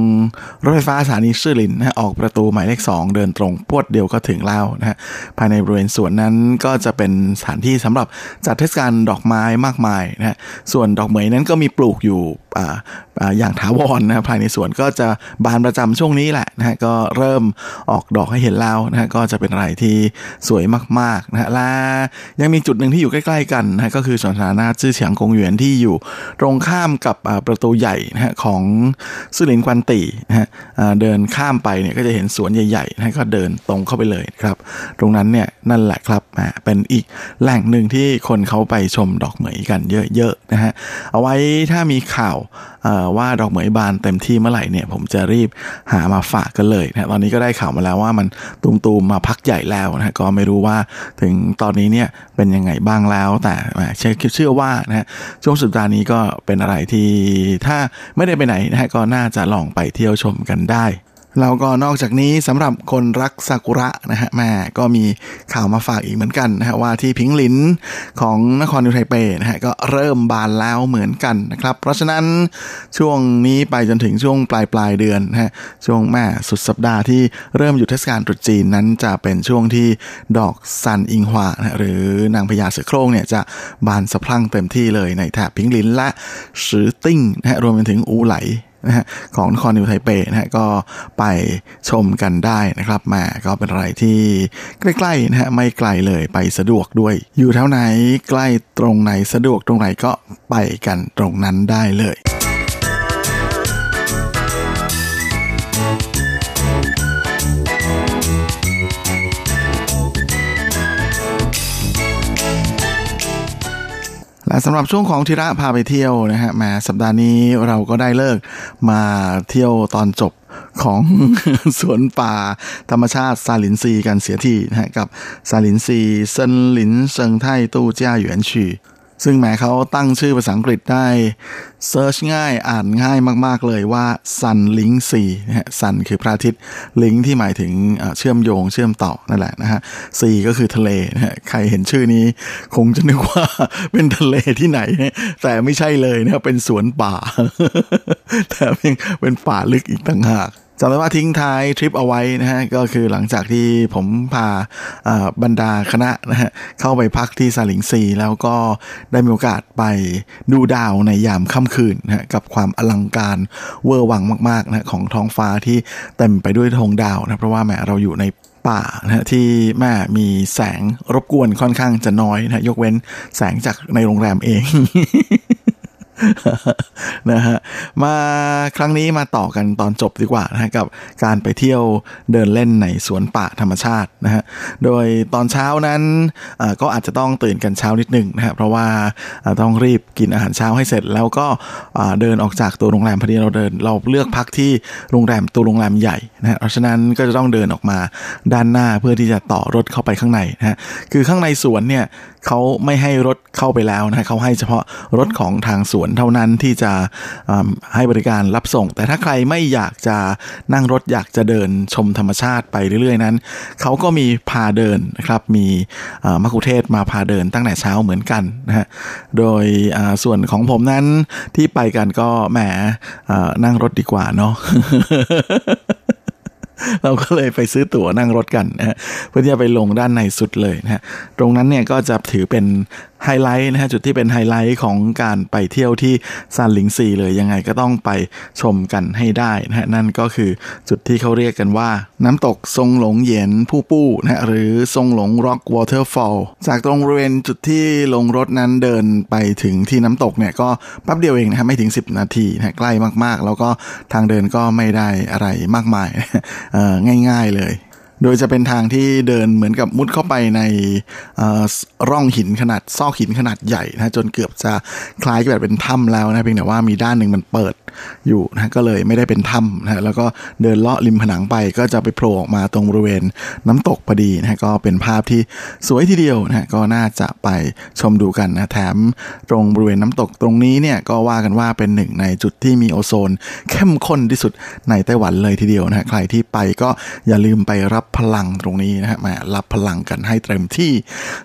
รถไฟฟ้าสถานีซื่อหลินนะออกประตูหมายเลขสองเดินตรงพวดเดียวก็ถึงแล้วนะฮะภายในบริเวณสวนนั้นก็จะเป็นสถานที่สำหรับจัดเทศกาลดอกไม้มากมายนะฮะส่วนดอกเหมยนั้นก็มีปลูกอยู่ อย่างถาวรนะภายในสวนก็จะบานประจำช่วงนี้แหละนะฮะก็เริ่มออกดอกให้เห็นแล้วนะฮะก็จะเป็นอะไรที่สวยมากๆนะฮะและยังมีจุดหนึ่งที่อยู่ใกล้ๆกันนะก็คือสวนสาธารณะชื่อเฉียงกงเหวียนที่อยู่ตรงข้ามกับประตูใหญ่นะฮะของสุรินควันตีนะฮะเดินข้ามไปเนี่ยก็จะเห็นสวนใหญ่ๆนะก็เดินตรงเข้าไปเลยครับ ตรงนั้นเนี่ยนั่นแหละครับเป็นอีกแหล่งหนึ่งที่คนเขาไปชมดอกเหมยกันเยอะๆนะฮะเอาไว้ถ้ามีข่าวว่าดอกเหมยบานเต็มที่เมื่อไหร่เนี่ยผมจะรีบหามาฝากกันเลยนะตอนนี้ก็ได้ข่าวมาแล้วว่ามันตูมๆมาพักใหญ่แล้วนะก็ไม่รู้ว่าถึงตอนนี้เนี่ยเป็นยังไงบ้างแล้ว แต่เชื่อเชื่อว่านะช่วงสุดสัปดาห์นี้ก็เป็นอะไรที่ถ้าไม่ได้ไปไหนนะก็น่าจะลองไปเที่ยวชมกันได้ แล้วก็นอกจากนี้สำหรับคนรักซากุระนะฮะแม่ก็มีข่าวมาฝากอีกเหมือนกันนะฮะว่าที่พิงลินของนครนิวไทเปนะฮะก็เริ่มบานแล้วเหมือนกันนะครับ เพราะฉะนั้นช่วงนี้ไปจนถึงช่วงปลายปลายเดือนนะฮะช่วงแม่สุดสัปดาห์ที่เริ่มหยุดเทศกาลตรุษจีนนั้นจะเป็นช่วงที่ดอกซันอิงฮวานะหรือนางพญาเสือโคร่งเนี่ยจะบานสะพรั่งเต็มที่เลยในแถบพิงลินและสือติ้งนะฮะรวมไปถึงอูไหลนะฮะของนครนิวไทเปนะฮะก็ไปชมกันได้นะครับมาก็เป็นอะไรที่ใกล้ๆนะฮะไม่ไกลเลยไปสะดวกด้วย อยู่แถวไหนใกล้ตรงไหนสะดวกตรงไหนก็ไปกันตรงนั้นได้เลย และสำหรับช่วงของทีระพาไปเที่ยวนะฮะมาสัปดาห์นี้เราก็ได้เลิกมาเที่ยวตอนจบของสวนป่าธรรมชาติซานหลินซีกันเสียทีนะฮะกับ杉林溪森林生態渡假園區 ซึ่งแม้เขาตั้งชื่อภาษาอังกฤษได้ search ง่ายอ่านง่ายมาก ๆ เลยว่า Sun Link 4นะฮะ Sun คือพระอาทิตย์ Link ที่หมายถึงเชื่อมโยงเชื่อมต่อนั่นแหละนะฮะ C ก็คือทะเลนะฮะใครเห็นชื่อนี้คงจะนึกว่าเป็นทะเลที่ไหนแต่ไม่ใช่เลยนะเป็นสวนป่า แต่เป็นป่าลึกอีกต่างหาก จำได้ว่าทิ้งท้ายทริปเอาไว้นะฮะก็คือหลังจากที่ผมพาบรรดาคณะนะฮะเข้าไปพักที่ซาลิงซีแล้วก็ได้มีโอกาสไปดูดาวในยามค่ำคืนนะฮะกับความอลังการเวอร์วังมากๆนะของท้องฟ้าที่เต็มไปด้วยธงดาวนะเพราะว่าแม้เราอยู่ในป่านะที่แม่มีแสงรบกวนค่อนข้างจะน้อยนะยกเว้นแสงจากในโรงแรมเอง นะฮะมาครั้งนี้มาต่อกันตอนจบดีกว่านะฮะกับการไปเที่ยวเดินเล่นในสวนป่าธรรมชาตินะฮะโดยตอนเช้านั้นก็อาจจะต้องตื่นกันเช้านิดหนึ่งนะฮะเพราะว่าต้องรีบกินอาหารเช้าให้เสร็จ แล้วก็เดินออกจากตัวโรงแรมพอดีเราเดิน เราเลือกพักที่โรงแรมตัวโรงแรมใหญ่นะฮะเพราะฉะนั้นก็จะต้องเดินออกมาด้านหน้าเพื่อที่จะต่อรถเข้าไปข้างในนะฮะคือข้างในสวนเนี่ยเขาไม่ให้รถเข้าไปแล้วนะเขาให้เฉพาะรถของทางสวนเท่านั้นที่จะให้บริการรับส่ง แต่ถ้าใครไม่อยากจะนั่งรถอยากจะเดินชมธรรมชาติไปเรื่อยๆนั้น เขาก็มีพาเดินนะครับ มีมักคุเทศมาพาเดินตั้งแต่เช้าเหมือนกันนะฮะ โดยส่วนของผมนั้นที่ไปกันก็แหมนั่งรถดีกว่าเนาะเราก็เลยไปซื้อตั๋วนั่งรถกันนะฮะเพื่อที่จะไปลงด้านในสุดเลยนะฮะตรงนั้นเนี่ยก็จะถือเป็นไฮไลท์นะฮะจุดที่เป็นไฮไลท์ของการไปเที่ยวที่ซานหลินซีเลยยังไงก็ต้องไปชมกันให้ได้นะฮะนั่นก็คือจุดที่เขาเรียกกันว่า น้ำตก松瀧岩瀑布 นะฮะหรือซงหลง Rock Waterfallจากตรงบริเวณจุดที่ลงรถนั้นเดินไปถึงที่น้ำตกเนี่ยก็แป๊บเดียวเองนะฮะไม่ถึง 10 นาทีนะใกล้มากๆ แล้วก็ทางเดินก็ไม่ได้อะไรมากมายง่าย ๆเลย โดยจะเป็นทางที่เดินเหมือนกับมุดเข้าไปในร่องหินขนาดซอกหินขนาดใหญ่นะจนเกือบจะคล้ายกับเป็นถ้ำแล้วนะเพียงแต่ว่ามีด้านหนึ่งมันเปิด อยู่นะก็เลยไม่ได้เป็นถ้ำนะแล้วก็เดินเลาะริมผนังไปก็จะไปโผล่ออกมาตรงบริเวณน้ำตกพอดีนะก็เป็นภาพที่สวยทีเดียวนะก็น่าจะไปชมดูกันนะแถมตรงบริเวณน้ำตกตรงนี้เนี่ยก็ว่ากันว่าเป็นหนึ่งในจุดที่มีโอโซน เข้มข้นที่สุดในไต้หวันเลยทีเดียวนะใครที่ไปก็อย่าลืมไปรับพลังตรงนี้นะฮะมารับพลังกันให้เต็มที่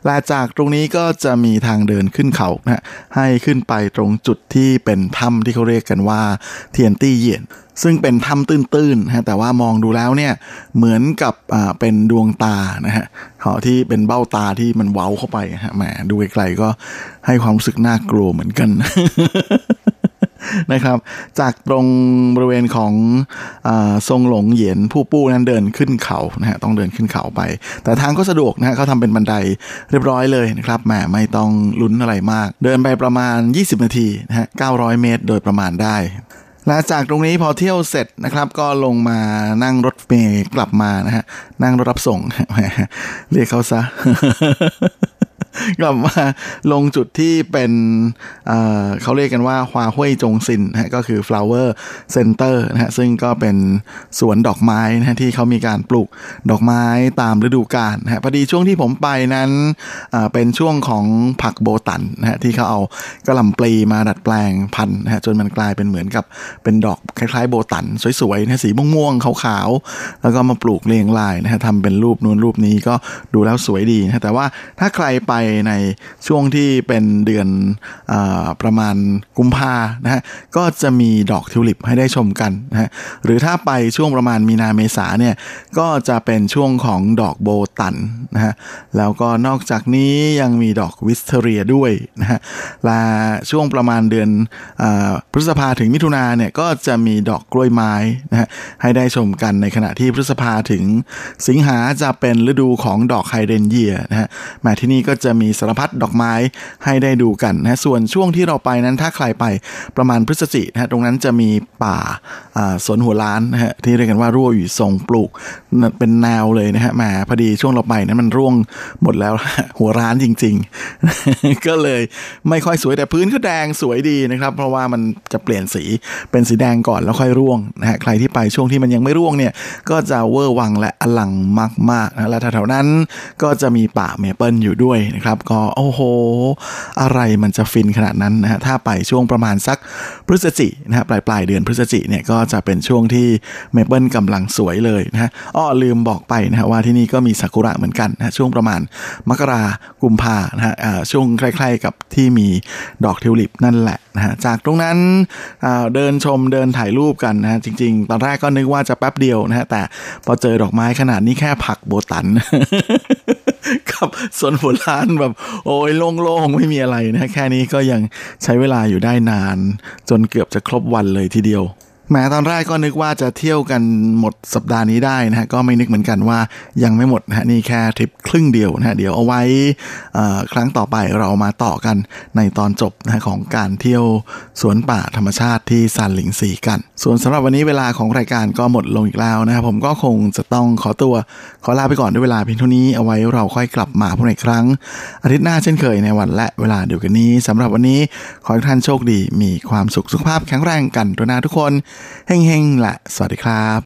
และจากตรงนี้ก็จะมีทางเดินขึ้นเขานะให้ขึ้นไปตรงจุดที่เป็นถ้ำที่เขาเรียกกันว่าเทียนตี้เยียนซึ่งเป็นถ้ำตื้นๆฮะแต่ว่ามองดูแล้วเนี่ยเหมือนกับเป็นดวงตานะฮะขาที่เป็นเบ้าตาที่มันเว้าเข้าไปฮะแหมดูไกลๆก็ให้ความรู้สึกน่ากลัวเหมือนกัน นะครับ จากตรงบริเวณของอทรงหลงเหยียนผู้ปู้นั้นเดินขึ้นเขานะฮะต้องเดินขึ้นเขาไป แต่ทางก็สะดวกนะฮะเขาทำเป็นบันไดเรียบร้อยเลยนะครับแหมไม่ต้องลุ้นอะไรมาก เดินไปประมาณ 20 นาทีนะฮะ900 เมตร โดยประมาณได้และจากตรงนี้พอเที่ยวเสร็จนะครับ ก็ลงมานั่งรถเมย์กลับมานะฮะนั่งรถรับส่งเรียกเขาซะ กลับมาลงจุดที่เป็นเเขาเรียกกันว่าฮวาห้วยจงซินนะก็คือ flower center นะฮะซึ่งก็เป็นสวนดอกไม้นะที่เขามีการปลูกดอกไม้ตามฤดูกาลนะฮะพอดีช่วงที่ผมไปนั้นเป็นช่วงของผักโบตันนะฮะที่เขาเอากระหล่ำปลีมาดัดแปลงพันธุ์นะฮะจนมันกลายเป็นเหมือนกับเป็นดอกคล้ายๆโบตัน สวยๆนะสีม่วงๆขาวๆแล้วก็มาปลูกเรียงรายนะฮะทำเป็นรูปนู้นรูปนี้ก็ดูแล้วสวยดีนะแต่ว่าถ้าใครไปในช่วงที่เป็นเดือนอประมาณกุมภานะฮะก็จะมีดอกทิวลิปให้ได้ชมกันนะฮะหรือถ้าไปช่วงประมาณมีนาเมษาเนี่ยก็จะเป็นช่วงของดอกโบตั๋นนะฮะแล้วก็นอกจากนี้ยังมีดอก wisteria ด้วยนะฮะและช่วงประมาณเดือนอพฤษภาถึงมิถุนาเนี่ยก็จะมีดอกกล้วยไม้นะฮะให้ได้ชมกันในขณะที่พฤษภาถึงสิงหาจะเป็นฤดูของดอกไฮเดรนเยียนะฮะมาที่นี่ก็ก็จะมีสารพัดดอกไม้ให้ได้ดูกันนะส่วนช่วงที่เราไปนั้นถ้าใครไปประมาณพฤศจิกนะตรงนั้นจะมีป่าสนหัวล้านนะฮะที่เรียกกันว่า落羽松 ปลูกเป็นแนวเลยนะฮะมาพอดีช่วงเราไปนั้นมันร่วงหมดแล้วหัวล้านจริง ๆ ก็เลยไม่ค่อยสวยแต่พื้นก็แดงสวยดีนะครับ เพราะว่ามันจะเปลี่ยนสีเป็นสีแดงก่อนแล้วค่อยร่วงนะฮะใครที่ไปช่วงที่มันยังไม่ร่วงเนี่ยก็จะเวอร์วังและอลังมากๆนะและแถวๆนั้นก็จะมีป่าเมเปิลอยู่ด้วยนะครับ ก็โอ้โห อะไรมันจะฟินขนาดนั้นนะฮะถ้าไปช่วงประมาณสักพฤศจินะฮะปลายปลายเดือนพฤศจิเนี่ยก็จะเป็นช่วงที่เมเปิลกำลังสวยเลยนะฮะอ้อลืมบอกไปนะฮะว่าที่นี่ก็มีซากุระเหมือนกันนะช่วงประมาณมกรากุมภานะฮะช่วงใกล้ๆกับที่มีดอกทิวลิปนั่นแหละนะฮะจากตรงนั้นเดินชมเดินถ่ายรูปกันนะฮะจริง ๆ ตอนแรกก็นึกว่าจะแป๊บเดียวนะฮะแต่พอเจอดอกไม้ขนาดนี้แค่ผักโบตัน กับสวนผลล้านแบบ โอ้ยโล่งๆไม่มีอะไรนะ แค่นี้ก็ยังใช้เวลาอยู่ได้นาน จนเกือบจะครบวันเลยทีเดียว แม้ตอนแรกก็นึกว่าจะเที่ยวกันหมดสัปดาห์นี้ได้นะฮะก็ไม่นึกเหมือนกันว่ายังไม่หมดนะฮะนี่แค่ทริปครึ่งเดียวนะฮะเดี๋ยวเอาไว้ครั้งต่อไปเรามาต่อกันในตอนจบนะของการเที่ยวสวนป่าธรรมชาติที่ซานหลิงซีกัน ส่วนสำหรับวันนี้เวลาของรายการก็หมดลงอีกแล้วนะครับผมก็คงจะต้องขอตัวขอลาไปก่อนด้วยเวลาเพียงเท่านี้เอาไว้เราค่อยกลับมาพบอีกครั้ง อาทิตย์หน้าเช่นเคยในวันและเวลาเดียวกันนี้สำหรับวันนี้ขอให้ท่านโชคดีมีความสุขสุขภาพแข็งแรงกันตัวหน้าทุกคนเฮงๆและสวัสดีครับ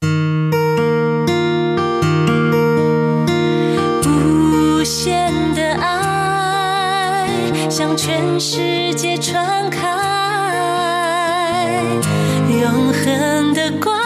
无限的爱向全世界传开永恒的光